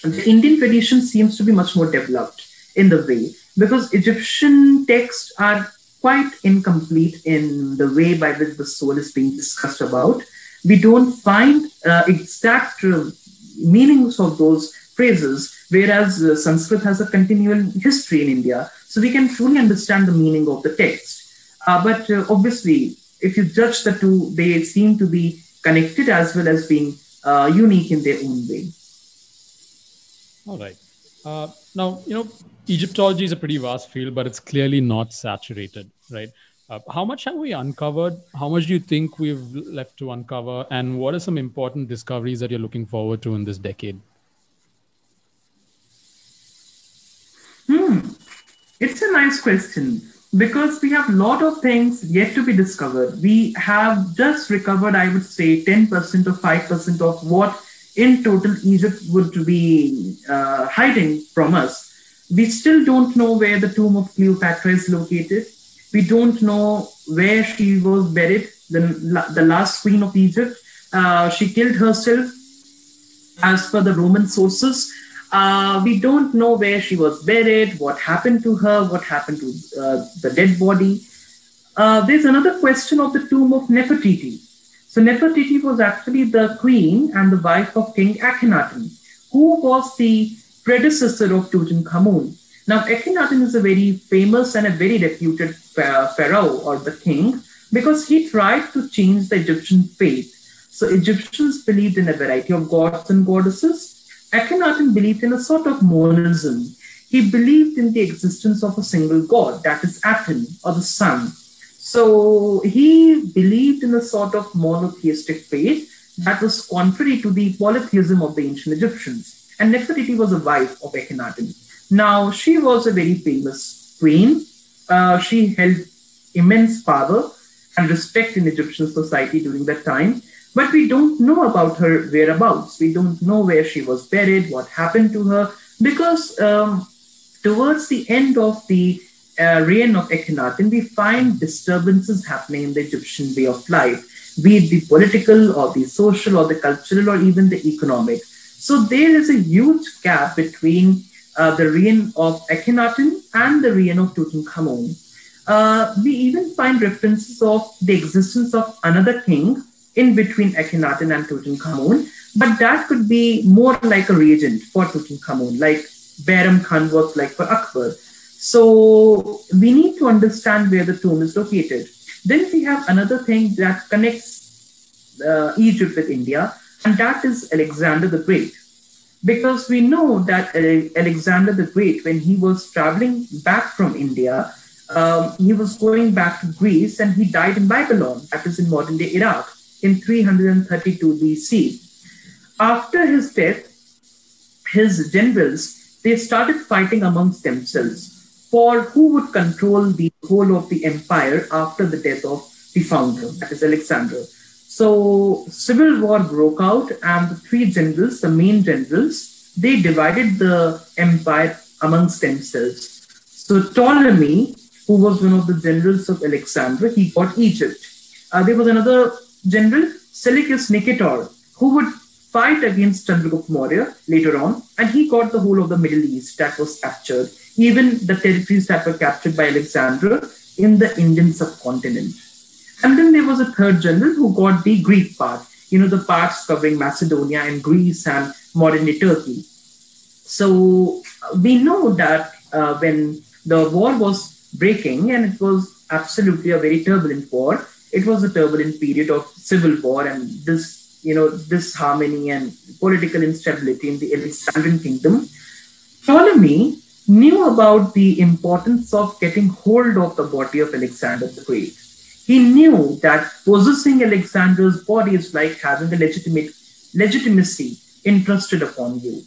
The Indian tradition seems to be much more developed in the way because Egyptian texts are quite incomplete in the way by which the soul is being discussed about. We don't find uh, exact uh, meanings of those phrases, whereas uh, Sanskrit has a continual history in India, so we can truly understand the meaning of the text. Uh, but uh, obviously, if you judge the two, they seem to be connected as well as being unique in their own way. All right. Now, you know, Egyptology is a pretty vast field, but it's clearly not saturated, right? Uh, how much have we uncovered? How much do you think we've left to uncover? And what are some important discoveries that you're looking forward to in this decade? Hmm. It's a nice question because we have a lot of things yet to be discovered. We have just recovered, I would say, 10% or 5% of what in total Egypt would be uh, hiding from us. We still don't know where the tomb of Cleopatra is located. We don't know where she was buried. the, the last queen of Egypt. Uh, she killed herself as per the Roman sources. Uh, we don't know where she was buried, what happened to her, what happened to uh, the dead body. Uh, there's another question of the tomb of Nefertiti. So Nefertiti was actually the queen and the wife of King Akhenaten, who was the predecessor of Tutankhamun. Now, Akhenaten is a very famous and a very reputed uh, pharaoh or the king because he tried to change the Egyptian faith. So Egyptians believed in a variety of gods and goddesses. Akhenaten believed in a sort of monism. He believed in the existence of a single god, that is Aten or the sun. So he believed in a sort of monotheistic faith that was contrary to the polytheism of the ancient Egyptians. And Nefertiti was a wife of Akhenaten. Now, she was a very famous queen. Uh, she held immense power and respect in Egyptian society during that time. But we don't know about her whereabouts. We don't know where she was buried, what happened to her, because um, towards the end of the uh, reign of Akhenaten, we find disturbances happening in the Egyptian way of life, be it the political or the social or the cultural or even the economic. So there is a huge gap between uh, the reign of Akhenaten and the reign of Tutankhamun. Uh, we even find references of the existence of another king in between Akhenaten and Tutankhamun, but that could be more like a regent for Tutankhamun, like Bairam Khan was like for Akbar. So we need to understand where the tomb is located. Then we have another thing that connects uh, Egypt with India, and that is Alexander the Great. Because we know that Alexander the Great, when he was traveling back from India, um, he was going back to Greece and he died in Babylon, that is in modern day Iraq, in 332 BC. After his death, his generals they started fighting amongst themselves for who would control the whole of the empire after the death of the founder, that is Alexander. So civil war broke out, and the three generals, the main generals, they divided the empire amongst themselves. So Ptolemy who was one of the generals of Alexander. He got Egypt. Uh, there was another general, Seleucus Nicator, who would fight against Chandragupta Maurya later on, and he got the whole of the Middle East that was captured, even the territories that were captured by Alexander in the Indian subcontinent. And then there was a third general who got the Greek part, you know, the parts covering Macedonia and Greece and modern day Turkey. So uh, we know that uh, when the war was breaking, and it was absolutely a very turbulent war. It was a turbulent period of civil war and this, you know, disharmony and political instability in the Alexandrian kingdom. Ptolemy knew about the importance of getting hold of the body of Alexander the Great. He knew that possessing Alexander's body is like having a legitimate legitimacy entrusted upon you.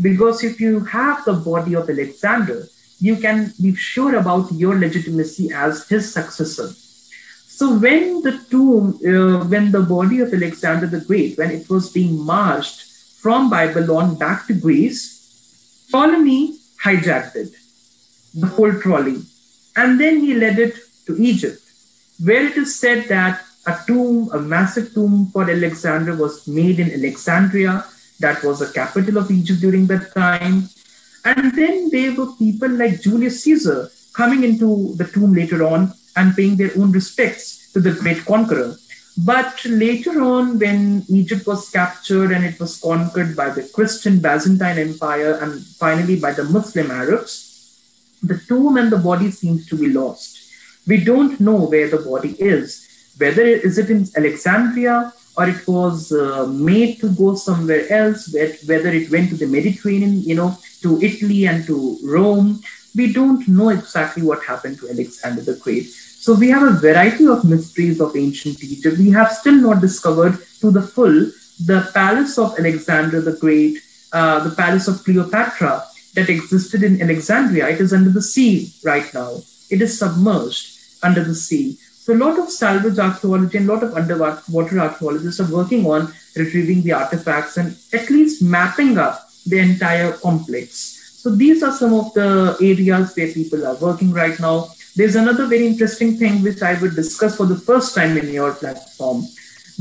Because if you have the body of Alexander, you can be sure about your legitimacy as his successor. So when the tomb, uh, when the body of Alexander the Great, when it was being marched from Babylon back to Greece, Ptolemy hijacked it, the whole trolley, and then he led it to Egypt, where it is said that a tomb, a massive tomb for Alexander was made in Alexandria. That was the capital of Egypt during that time. And then there were people like Julius Caesar coming into the tomb later on and paying their own respects to the great conqueror. But later on, when Egypt was captured and it was conquered by the Christian Byzantine Empire and finally by the Muslim Arabs, the tomb and the body seems to be lost. We don't know where the body is. Whether is it in Alexandria or it was uh, made to go somewhere else, whether it went to the Mediterranean, you know, to Italy and to Rome. We don't know exactly what happened to Alexander the Great. So we have a variety of mysteries of ancient Egypt. We have still not discovered to the full the palace of Alexander the Great, uh, the palace of Cleopatra that existed in Alexandria. It is under the sea right now. It is submerged under the sea. So a lot of salvage archaeology and a lot of underwater archaeologists are working on retrieving the artifacts and at least mapping up the entire complex. So these are some of the areas where people are working right now. there's another very interesting thing which I would discuss for the first time in your platform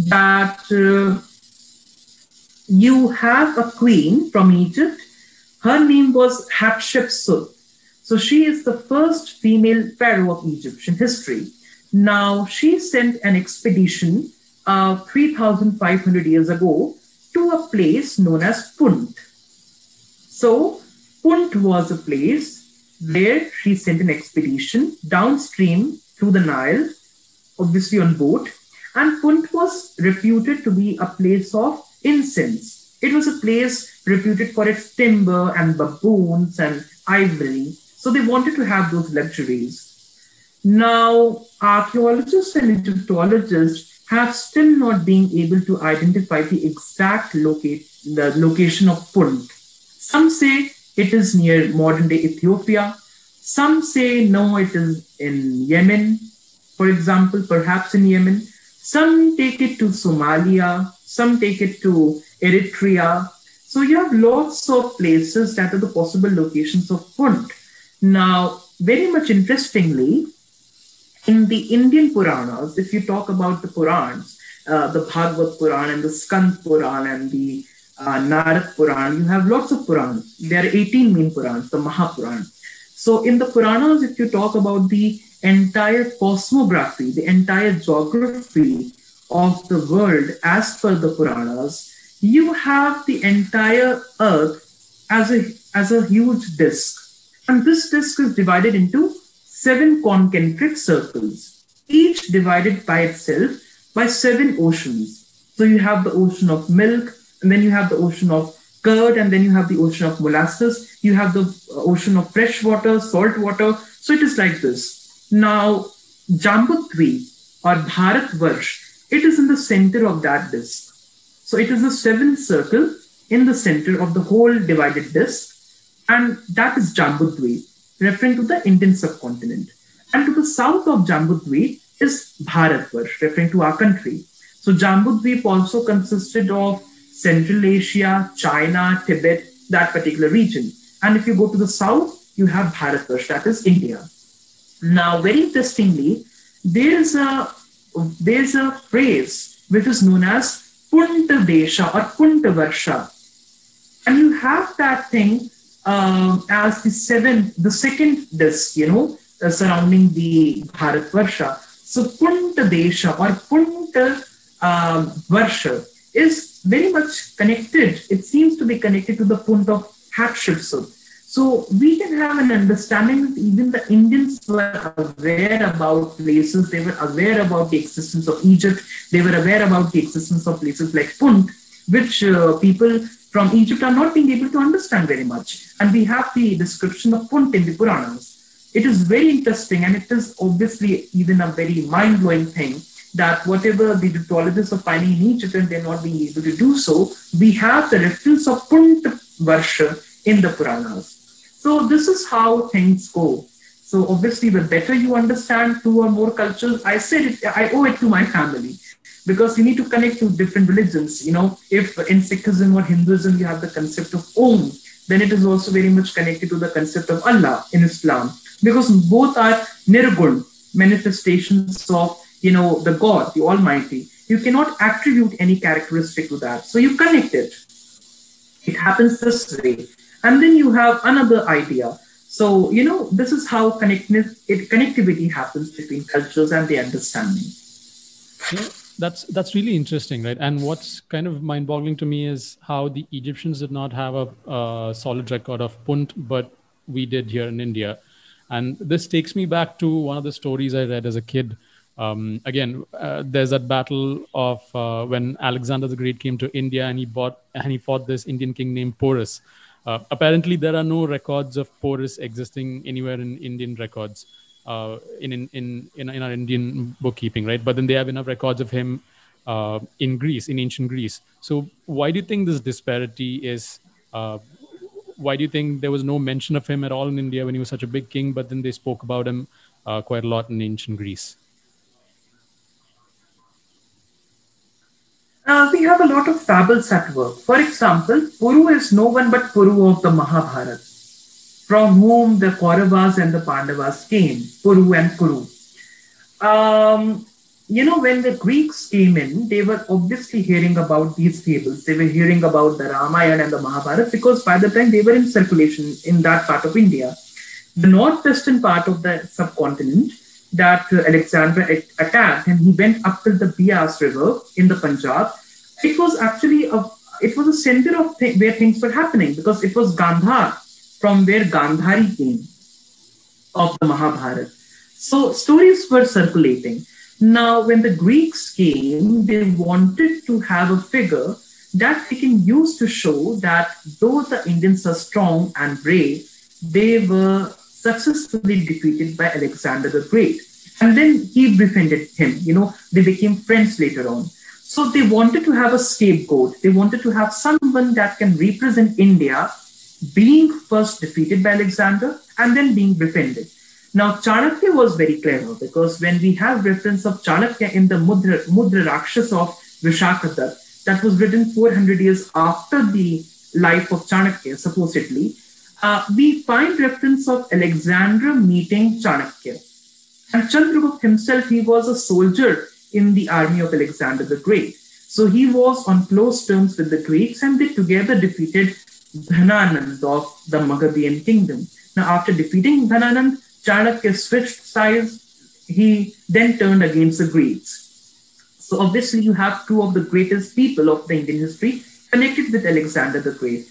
that uh, you have a queen from Egypt. Her name was Hatshepsut. So she is the first female pharaoh of Egyptian history. Now, she sent an expedition uh, 3,500 years ago to a place known as Punt. So, Punt was a place where she sent an expedition downstream through the Nile, obviously on boat, and Punt was reputed to be a place of incense. It was a place reputed for its timber and baboons and ivory. So they wanted to have those luxuries. Now, archaeologists and Egyptologists have still not been able to identify the exact locate, the location of Punt. Some say it is near modern day Ethiopia. Some say no, it is in Yemen, for example, perhaps in Yemen. Some take it to Somalia, some take it to Eritrea. So you have lots of places that are the possible locations of Punt. Now, very much interestingly, in the Indian Puranas, if you talk about the Purans, uh, the Bhagavad Puran and the Skand Puran and the uh, Narad Puran, you have lots of Purans. There are 18 main Purans, the Mahapuran. So in the Puranas, if you talk about the entire cosmography, the entire geography of the world as per the Puranas, you have the entire earth as a, as a huge disk. And this disk is divided into seven concentric circles, each divided by itself by seven oceans. So you have the ocean of milk, and then you have the ocean of curd, and then you have the ocean of molasses, you have the uh, ocean of fresh water, salt water. So it is like this. Now, Jambudvi or Bharat Varsh, it is in the center of that disk. So it is a seventh circle in the center of the whole divided disk, and that is Jambudvi, referring to the Indian subcontinent. And to the south of Jambudvi is Bharatvarsh, referring to our country. So Jambudvip also consisted of Central Asia, China, Tibet, that particular region. And if you go to the south, you have Bharatvarsh, that is India. Now, very interestingly, there is a there's a phrase which is known as Punta Desha or Punta Varsha. And you have that thing um, as the seventh, the second disk, you know, uh, surrounding the Bharat Varsha. So Punta Desha or Punta uh, Varsha is very much connected. It seems to be connected to the Punt of Hatshepsut. So we can have an understanding that even the Indians were aware about places, they were aware about the existence of Egypt, they were aware about the existence of places like Punt, which uh, people from Egypt are not being able to understand very much. And we have the description of Punt in the Puranas. It is very interesting and it is obviously even a very mind blowing thing that whatever the Egyptologists are finding in Egypt and they're not being able to do so, we have the reference of Punt Varsha in the Puranas. So this is how things go. So obviously, the better you understand two or more cultures, I said it, I owe it to my family because you need to connect to different religions. You know, if in Sikhism or Hinduism you have the concept of Om, then it is also very much connected to the concept of Allah in Islam because both are nirgun manifestations of you know the God, the Almighty. You cannot attribute any characteristic to that, so you connect it. It happens this way. And then you have another idea. So, you know, this is how connectivity, connectivity happens between cultures and the understanding. Hmm? That's that's really interesting, right? And what's kind of mind-boggling to me is how the Egyptians did not have a, solid record of punt, but we did here in India. And this takes me back to one of the stories I read as a kid. Um, again, uh, there's that battle of uh, when Alexander the Great came to India and he bought and he fought this Indian king named Porus. Uh, apparently, there are no records of Porus existing anywhere in Indian records, in, in, in, in our Indian bookkeeping, right? But then they have enough records of him uh, in Greece, in ancient Greece. So, why do you think this disparity is? Uh, why do you think there was no mention of him at all in India when he was such a big king, but then they spoke about him uh, quite a lot in ancient Greece? Uh, we have a lot of fables at work. For example, Puru is no one but Puru of the Mahabharata. From whom the Kauravas and the Pandavas came, Puru and Kuru. Um, you know, when the Greeks came in, they were obviously hearing about these fables. They were hearing about the Ramayana and the Mahabharata because by the time they were in circulation in that part of India, the northwestern part of the subcontinent that Alexander attacked, and he went up to the Beas River in the Punjab. It was actually a it was a center of th- where things were happening because it was Gandhar, from where Gandhari came of the Mahabharata. So stories were circulating. Now, when the Greeks came, they wanted to have a figure that they can use to show that though the Indians are strong and brave, they were successfully defeated by Alexander the Great. And then he befriended him. You know, they became friends later on. So they wanted to have a scapegoat. They wanted to have someone that can represent India being first defeated by Alexander and then being befriended. Now, Chanakya was very clever because when we have reference of Chanakya in the Mudra, Mudra Rakshas of Vishakadat, that was written 400 years after the life of Chanakya, supposedly, uh, we find reference of Alexander meeting Chanakya. And Chandragupta himself, he was a soldier in the army of Alexander the Great. So he was on close terms with the Greeks and they together defeated Dhananand of the Magadhian kingdom. Now, after defeating Dhananand, Chanakya switched sides. He then turned against the Greeks. So obviously, you have two of the greatest people of the Indian history connected with Alexander the Great.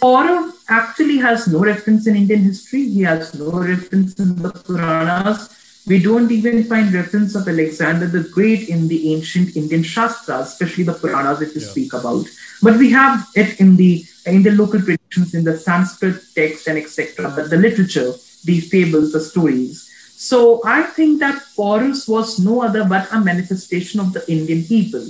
Paurav actually has no reference in Indian history. He has no reference in the Puranas. We don't even find reference of Alexander the Great in the ancient Indian Shastras, especially the Puranas that we yeah. speak about. But we have it in the in the local traditions, in the Sanskrit texts and etc. But the literature, the fables, the stories. So I think that Porus was no other but a manifestation of the Indian people.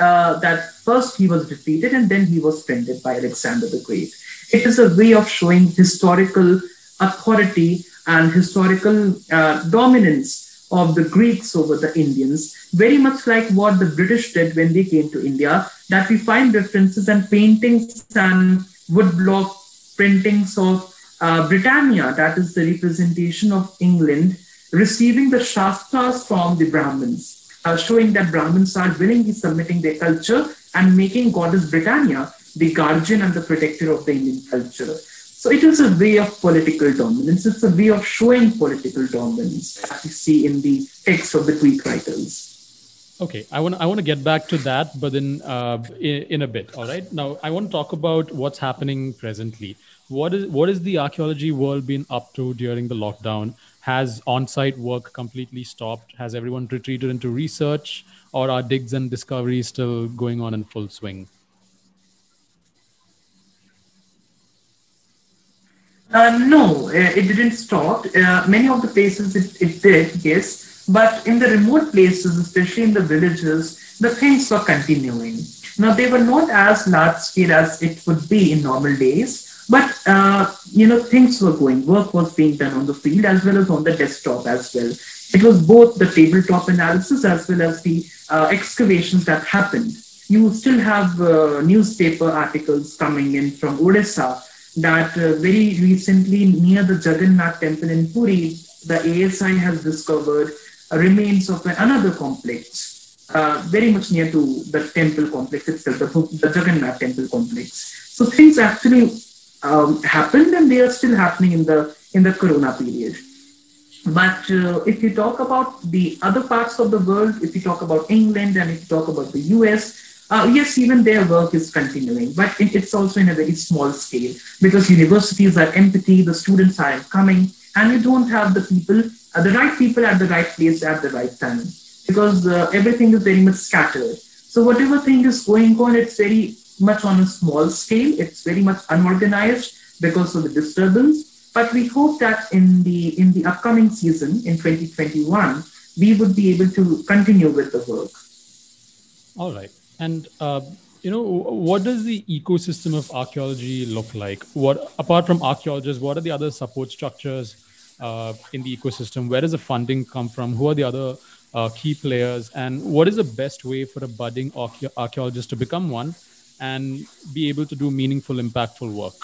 Uh, that first he was defeated and then he was friended by Alexander the Great. It is a way of showing historical authority and historical uh, dominance of the Greeks over the Indians, very much like what the British did when they came to India, that we find references and paintings and woodblock printings of uh, Britannia, that is the representation of England, receiving the Shastras from the Brahmins, uh, showing that Brahmins are willingly submitting their culture and making Goddess Britannia the guardian and the protector of the Indian culture. So it is a way of political dominance. It's a way of showing political dominance as you see in the text of the Greek writers. Okay, I want I want to get back to that, but uh, in, in a bit. All right. Now I want to talk about what's happening presently. What is what is the archaeology world been up to during the lockdown? Has on-site work completely stopped? Has everyone retreated into research, or are digs and discoveries still going on in full swing? Uh, no, uh, it didn't stop. Uh, many of the places it, it did, yes. But in the remote places, especially in the villages, the things were continuing. Now, they were not as large scale as it would be in normal days, but, uh, you know, things were going. Work was being done on the field as well as on the desktop as well. It was both the tabletop analysis as well as the uh, excavations that happened. You still have uh, newspaper articles coming in from Odisha that uh, very recently near the Jagannath temple in Puri, the ASI has discovered remains of another complex, uh, very much near to the temple complex itself, the, the Jagannath temple complex. So things actually um, happened and they are still happening in the in the Corona period. But uh, if you talk about the other parts of the world, if you talk about England and if you talk about the US, uh, yes, even their work is continuing, but it's also in a very small scale because universities are empty, the students aren't coming, and you don't have the people, uh, the right people at the right place at the right time because uh, everything is very much scattered. So whatever thing is going on, it's very much on a small scale. It's very much unorganized because of the disturbance. But we hope that in the in the upcoming season in 2021, we would be able to continue with the work. All right. And uh, you know, what does the ecosystem of archaeology look like? What apart from archaeologists, what are the other support structures uh, in the ecosystem? Where does the funding come from? Who are the other uh, key players? And what is the best way for a budding archae- archaeologist to become one and be able to do meaningful, impactful work?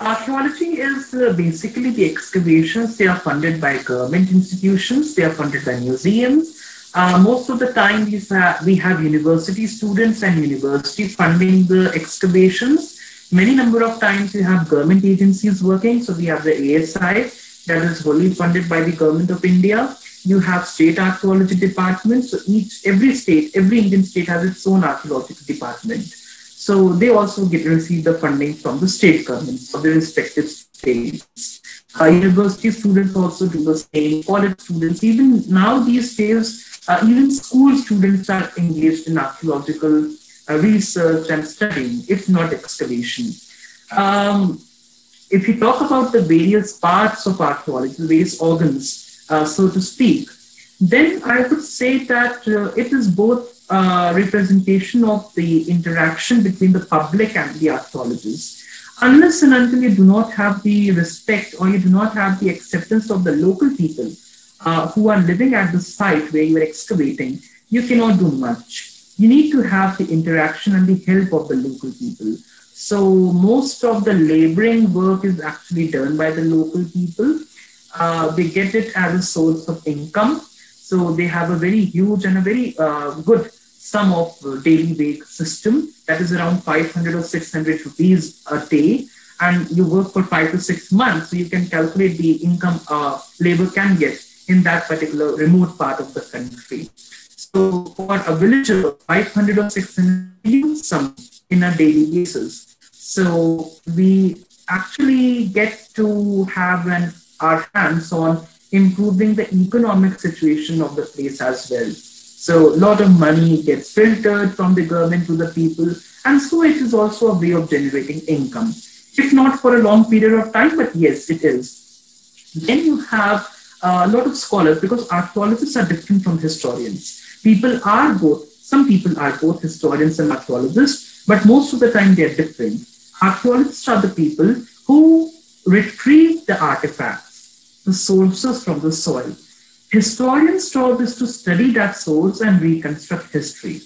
Archaeology is uh, basically the excavations. They are funded by government institutions. They are funded by museums. Uh, most of the time, we have, we have university students and university funding the excavations. Many number of times we have government agencies working. So we have the ASI that is wholly funded by the government of India. You have state archaeology departments. So each, every state, every Indian state has its own archaeological department. So they also get receive the funding from the state governments of the respective states. Uh, university students also do the same. College students, even now these days, uh, even school students are engaged in archaeological uh, research and studying, if not excavation. Um, if you talk about the various parts of archaeology, the various organs, uh, so to speak, then I would say that uh, it is both a representation of the interaction between the public and the archaeologists. Unless and until you do not have the respect or you do not have the acceptance of the local people uh, who are living at the site where you are excavating, you cannot do much you need to have the interaction and the help of the local people. So most of the laboring work is actually done by the local people. Uh, they get it as a source of income. So they have a very huge and a very uh, good sum of uh, daily wage system that is around 500 or 600 rupees a day. And you work for five to six months, so you can calculate the income uh, labor can get in that particular remote part of the country. So for a villager, 500 or 600 use some in a daily basis. So we actually get to have an, our hands on improving the economic situation of the place as well. So a lot of money gets filtered from the government to the people. And so it is also a way of generating income. If not for a long period of time, but yes, it is. Then you have uh, a lot of scholars because archaeologists are different from historians people are both, some people are both historians and archaeologists, but most of the time they're different. Archaeologists are the people who retrieve the artifacts, the sources from the soil. Historians' job is to study that source and reconstruct history.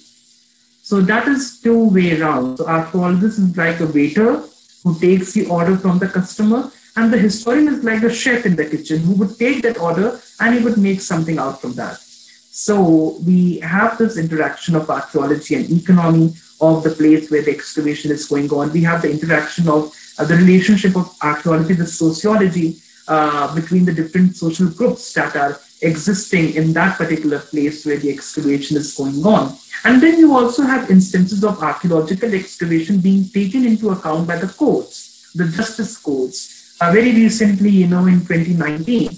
So that is two way around. So archaeologist is like a waiter who takes the order from the customer, and the historian is like a chef in the kitchen who would take that order and he would make something out from that. So we have this interaction of archaeology and economy of the place where the excavation is going on. We have the interaction of uh, the relationship of archaeology, the sociology uh, between the different social groups that are existing in that particular place where the excavation is going on. And then you also have instances of archaeological excavation being taken into account by the courts, the justice courts. Uh, very recently, you know, in 2019,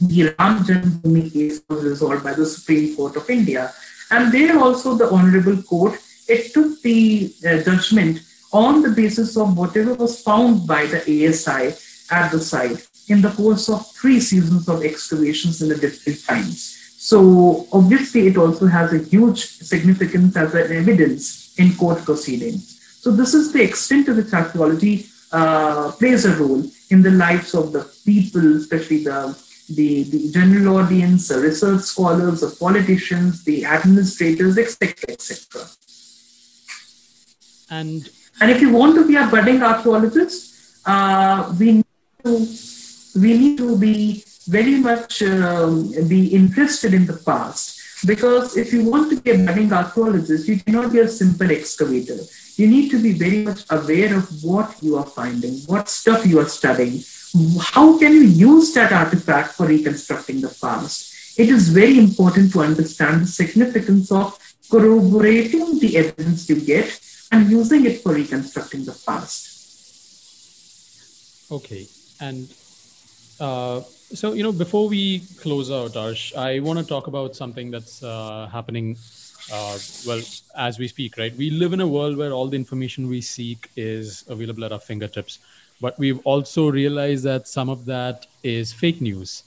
the Ram Janmabhoomi case was resolved by the Supreme Court of India. And there also the Honorable Court, it took the uh, judgment on the basis of whatever was found by the ASI at the site in the course of three seasons of excavations in the different times. So obviously it also has a huge significance as an evidence in court proceedings. So this is the extent to which archaeology uh, plays a role in the lives of the people, especially the the, the general audience, the research scholars, the politicians, the administrators, etc., etc. And and if you want to be a budding archaeologist, uh, we need to we need to be very much um, be interested in the past because if you want to be a budding archaeologist, you cannot be a simple excavator. You need to be very much aware of what you are finding, what stuff you are studying, how can you use that artifact for reconstructing the past? It is very important to understand the significance of corroborating the evidence you get and using it for reconstructing the past. Okay. And uh, so, you know, before we close out, Arsh, I want to talk about something that's uh, happening, uh, well, as we speak, right? We live in a world where all the information we seek is available at our fingertips but we've also realized that some of that is fake news.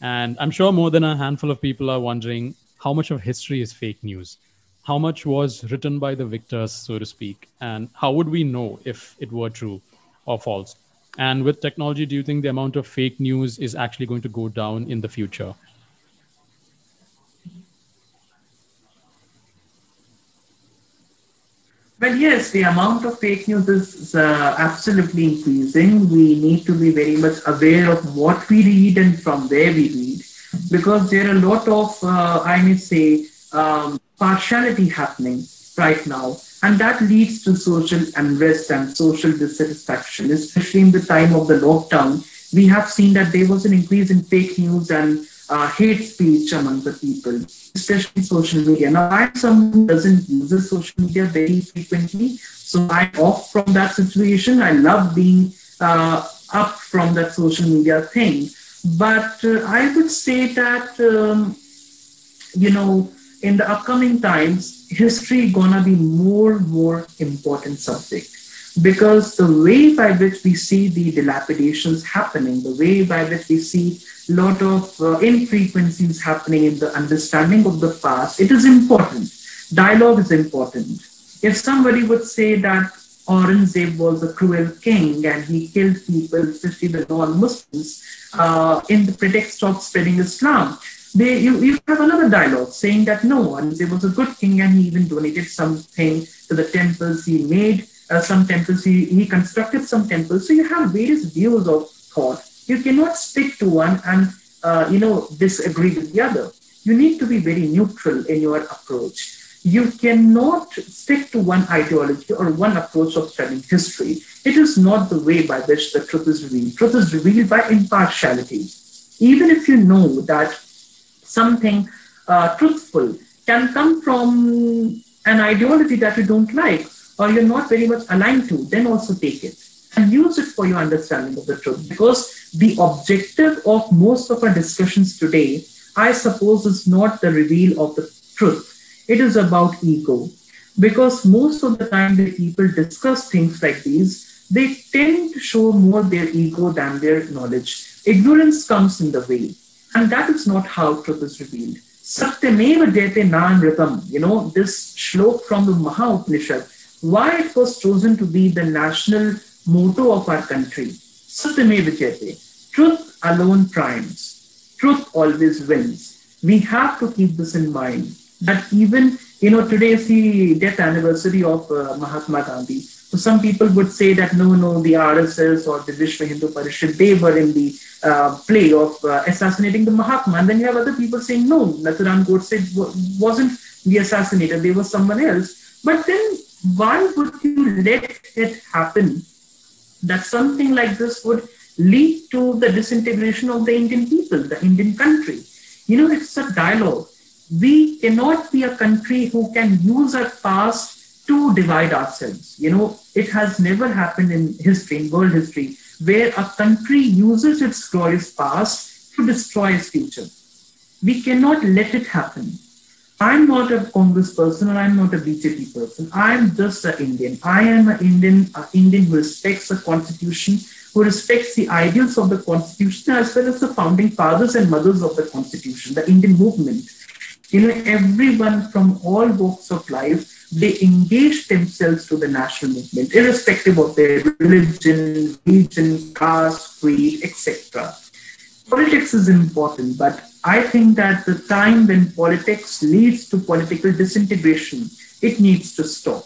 And I'm sure more than a handful of people are wondering how much of history is fake news? How much was written by the victors, so to speak? And how would we know if it were true or false? And with technology, do you think the amount of fake news is actually going to go down in the future? Well, yes, the amount of fake news is uh, absolutely increasing. We need to be very much aware of what we read and from where we read, because there are a lot of, uh, I may say, um, partiality happening right now. And that leads to social unrest and social dissatisfaction, especially in the time of the lockdown. We have seen that there was an increase in fake news and uh, hate speech among the people, especially social media. Now, I'm someone who doesn't use social media very frequently, so I'm off from that situation. I love being uh, up from that social media thing. But uh, I would say that, um, you know, in the upcoming times, history gonna be more more important subject because the way by which we see the dilapidations happening, the way by which we see a lot of uh, infrequencies happening in the understanding of the past, it is important. Dialogue is important. If somebody would say that Aurangzeb was a cruel king and he killed people, especially the non-Muslims, uh, in the pretext of spreading Islam, they, you, you have another dialogue saying that no, Aurangzeb was a good king and he even donated something to the temples he made uh, some temples, he, he constructed some temples. So you have various views of thought. You cannot stick to one and uh, you know disagree with the other. You need to be very neutral in your approach. You cannot stick to one ideology or one approach of studying history. It is not the way by which the truth is revealed. Truth is revealed by impartiality. Even if you know that something uh, truthful can come from an ideology that you don't like, or you're not very much aligned to, then also take it and use it for your understanding of the truth. Because the objective of most of our discussions today, I suppose, is not the reveal of the truth. It is about ego. Because most of the time, the people discuss things like these, they tend to show more their ego than their knowledge. Ignorance comes in the way. And that is not how truth is revealed. Satyameva jayate nanritam. You know, this shlok from the Maha Upanishad why it was chosen to be the national motto of our country. Satyameva Jayate. Truth alone triumphs. Truth always wins. We have to keep this in mind. That even, you know, today is the death anniversary of uh, Mahatma Gandhi. So some people would say that no, no, the RSS or the Vishwa Hindu Parishad, they were in the uh, play of uh, assassinating the Mahatma. And then you have other people saying, no, Nathuram Godse wasn't the assassinator, they were someone else. But then why would you let it happen that something like this would lead to the disintegration of the Indian people, the Indian country? You know, it's a dialogue. We cannot be a country who can use our past to divide ourselves. You know, it has never happened in history, in world history, where a country uses its glorious past to destroy its future. We cannot let it happen I'm not a Congress person or I'm not a BJP person. I'm just an Indian. I am an Indian, an Indian who respects the constitution, who respects the ideals of the constitution as well as the founding fathers and mothers of the constitution, the Indian movement. You know, everyone from all walks of life, they engage themselves to the national movement, irrespective of their religion, region, caste, creed, etc. Politics is important, but I think that the time when politics leads to political disintegration, it needs to stop.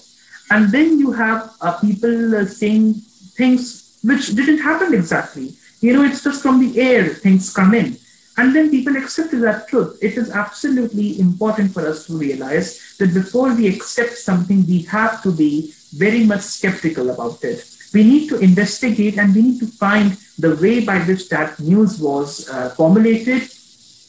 And then you have uh, people uh, saying things which didn't happen exactly. You know, it's just from the air, things come in. And then people accept that truth. It is absolutely important for us to realize that before we accept something, we have to be very much skeptical about it. We need to investigate and we need to find the way by which that news was uh, formulated,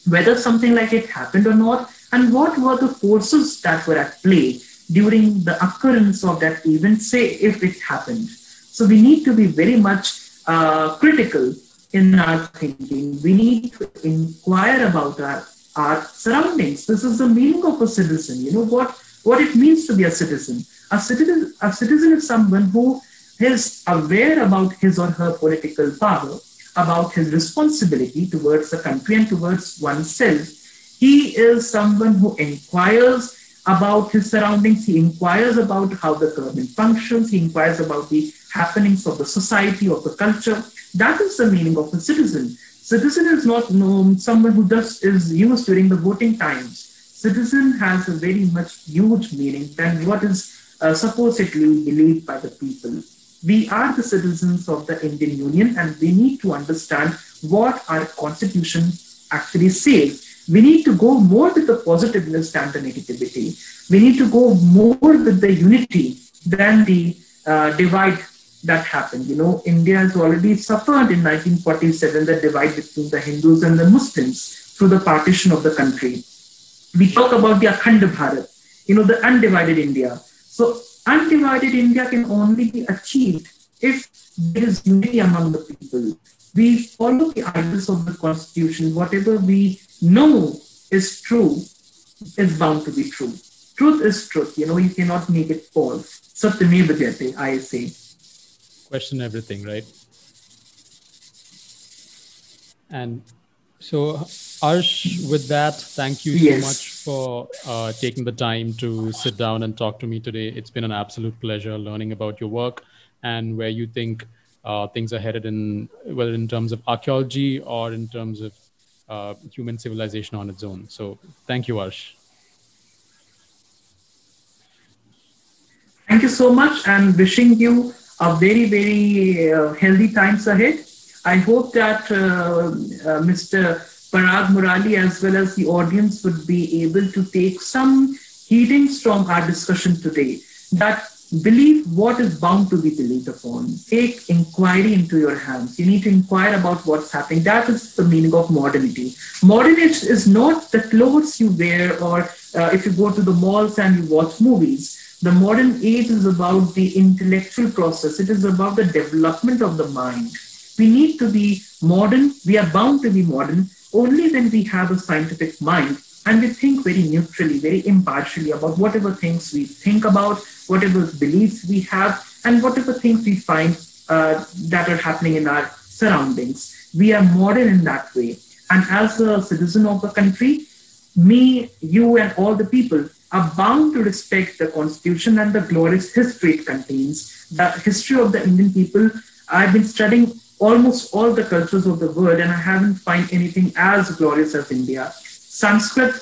whether something like it happened or not, and what were the forces that were at play during the occurrence of that event, say if it happened. So we need to be very much uh, critical in our thinking. We need to inquire about our, our surroundings. This is the meaning of a citizen. You know what, what it means to be a citizen. A citizen, a citizen is someone who is aware about his or her political power about his responsibility towards the country and towards oneself. He is someone who inquires about his surroundings, he inquires about how the government functions, he inquires about the happenings of the society, of the culture. That is the meaning of a citizen. Citizen is not known, someone who just is used during the voting times. Citizen has a very much huge meaning than what is uh, supposedly believed by the people. We are the citizens of the Indian Union and we need to understand what our constitution actually says. We need to go more with the positiveness than the negativity. We need to go more with the unity than the uh, divide that happened. You know, India has already suffered in 1947 the divide between the Hindus and the Muslims through the partition of the country. We talk about the Akhand Bharat, you know, the undivided India. So undivided India can only be achieved if there is unity among the people. We follow the ideals of the constitution. Whatever we know is true is bound to be true. Truth is truth. You know, you cannot make it false. Satyameva I say. Question everything, right? And so, Arsh, with that, thank you yes. so much for uh, taking the time to sit down and talk to me today. It's been an absolute pleasure learning about your work and where you think uh, things are headed in, whether in terms of archaeology or in terms of uh, human civilization on its own. So, thank you, Arsh. Thank you so much, and wishing you a very, very uh, healthy times ahead. I hope that uh, uh, Mr. Paurav Murali as well as the audience would be able to take some heedings from our discussion today that believe what is bound to be believed upon. Take inquiry into your hands. You need to inquire about what's happening. That is the meaning of modernity. Modernity is not the clothes you wear or uh, if you go to the malls and you watch movies. The modern age is about the intellectual process. It is about the development of the mind. We need to be modern. We are bound to be modern only when we have a scientific mind and we think very neutrally, very impartially about whatever things we think about, whatever beliefs we have, and whatever things we find uh, that are happening in our surroundings. We are modern in that way. And as a citizen of a country, me, you, and all the people are bound to respect the Constitution and the glorious history it contains. The history of the Indian people, I've been studying almost all the cultures of the world, and I haven't found anything as glorious as India. Sanskrit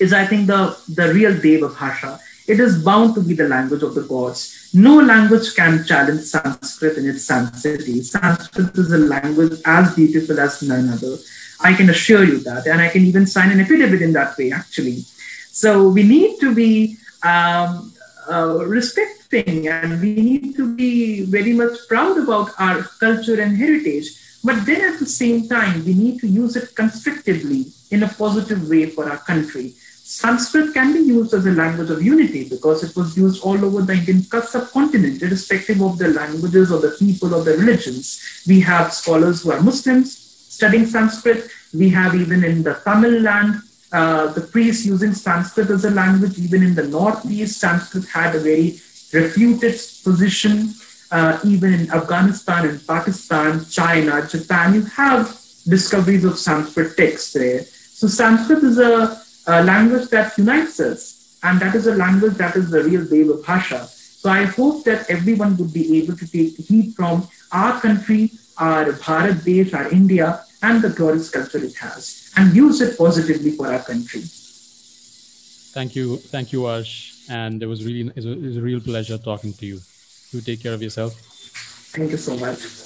is, I think, the, the real Deva Bhasha. It is bound to be the language of the gods. No language can challenge Sanskrit in its sanctity. Sanskrit is a language as beautiful as none other. I can assure you that, and I can even sign an affidavit in that way, actually. So we need to be um, uh, respecting and we need to be very much proud about our culture and heritage. But then at the same time, we need to use it constructively in a positive way for our country. Sanskrit can be used as a language of unity because it was used all over the Indian subcontinent, irrespective of the languages or the people or the religions. We have scholars who are Muslims studying Sanskrit. We have even in the Tamil land uh, the priests using Sanskrit as a language, even in the Northeast, Sanskrit had a very reputed position. Uh, even in Afghanistan and Pakistan, China, Japan, you have discoveries of Sanskrit texts there. So Sanskrit is a, a, language that unites us, and that is a language that is the real Deva Bhasha. So I hope that everyone would be able to take heed from our country, our Bharat Desh, our India, and the glorious culture it has and use it positively for our country. Thank you. Thank you, Arsh. And it was really it was a real pleasure talking to you. You take care of yourself. Thank you so much.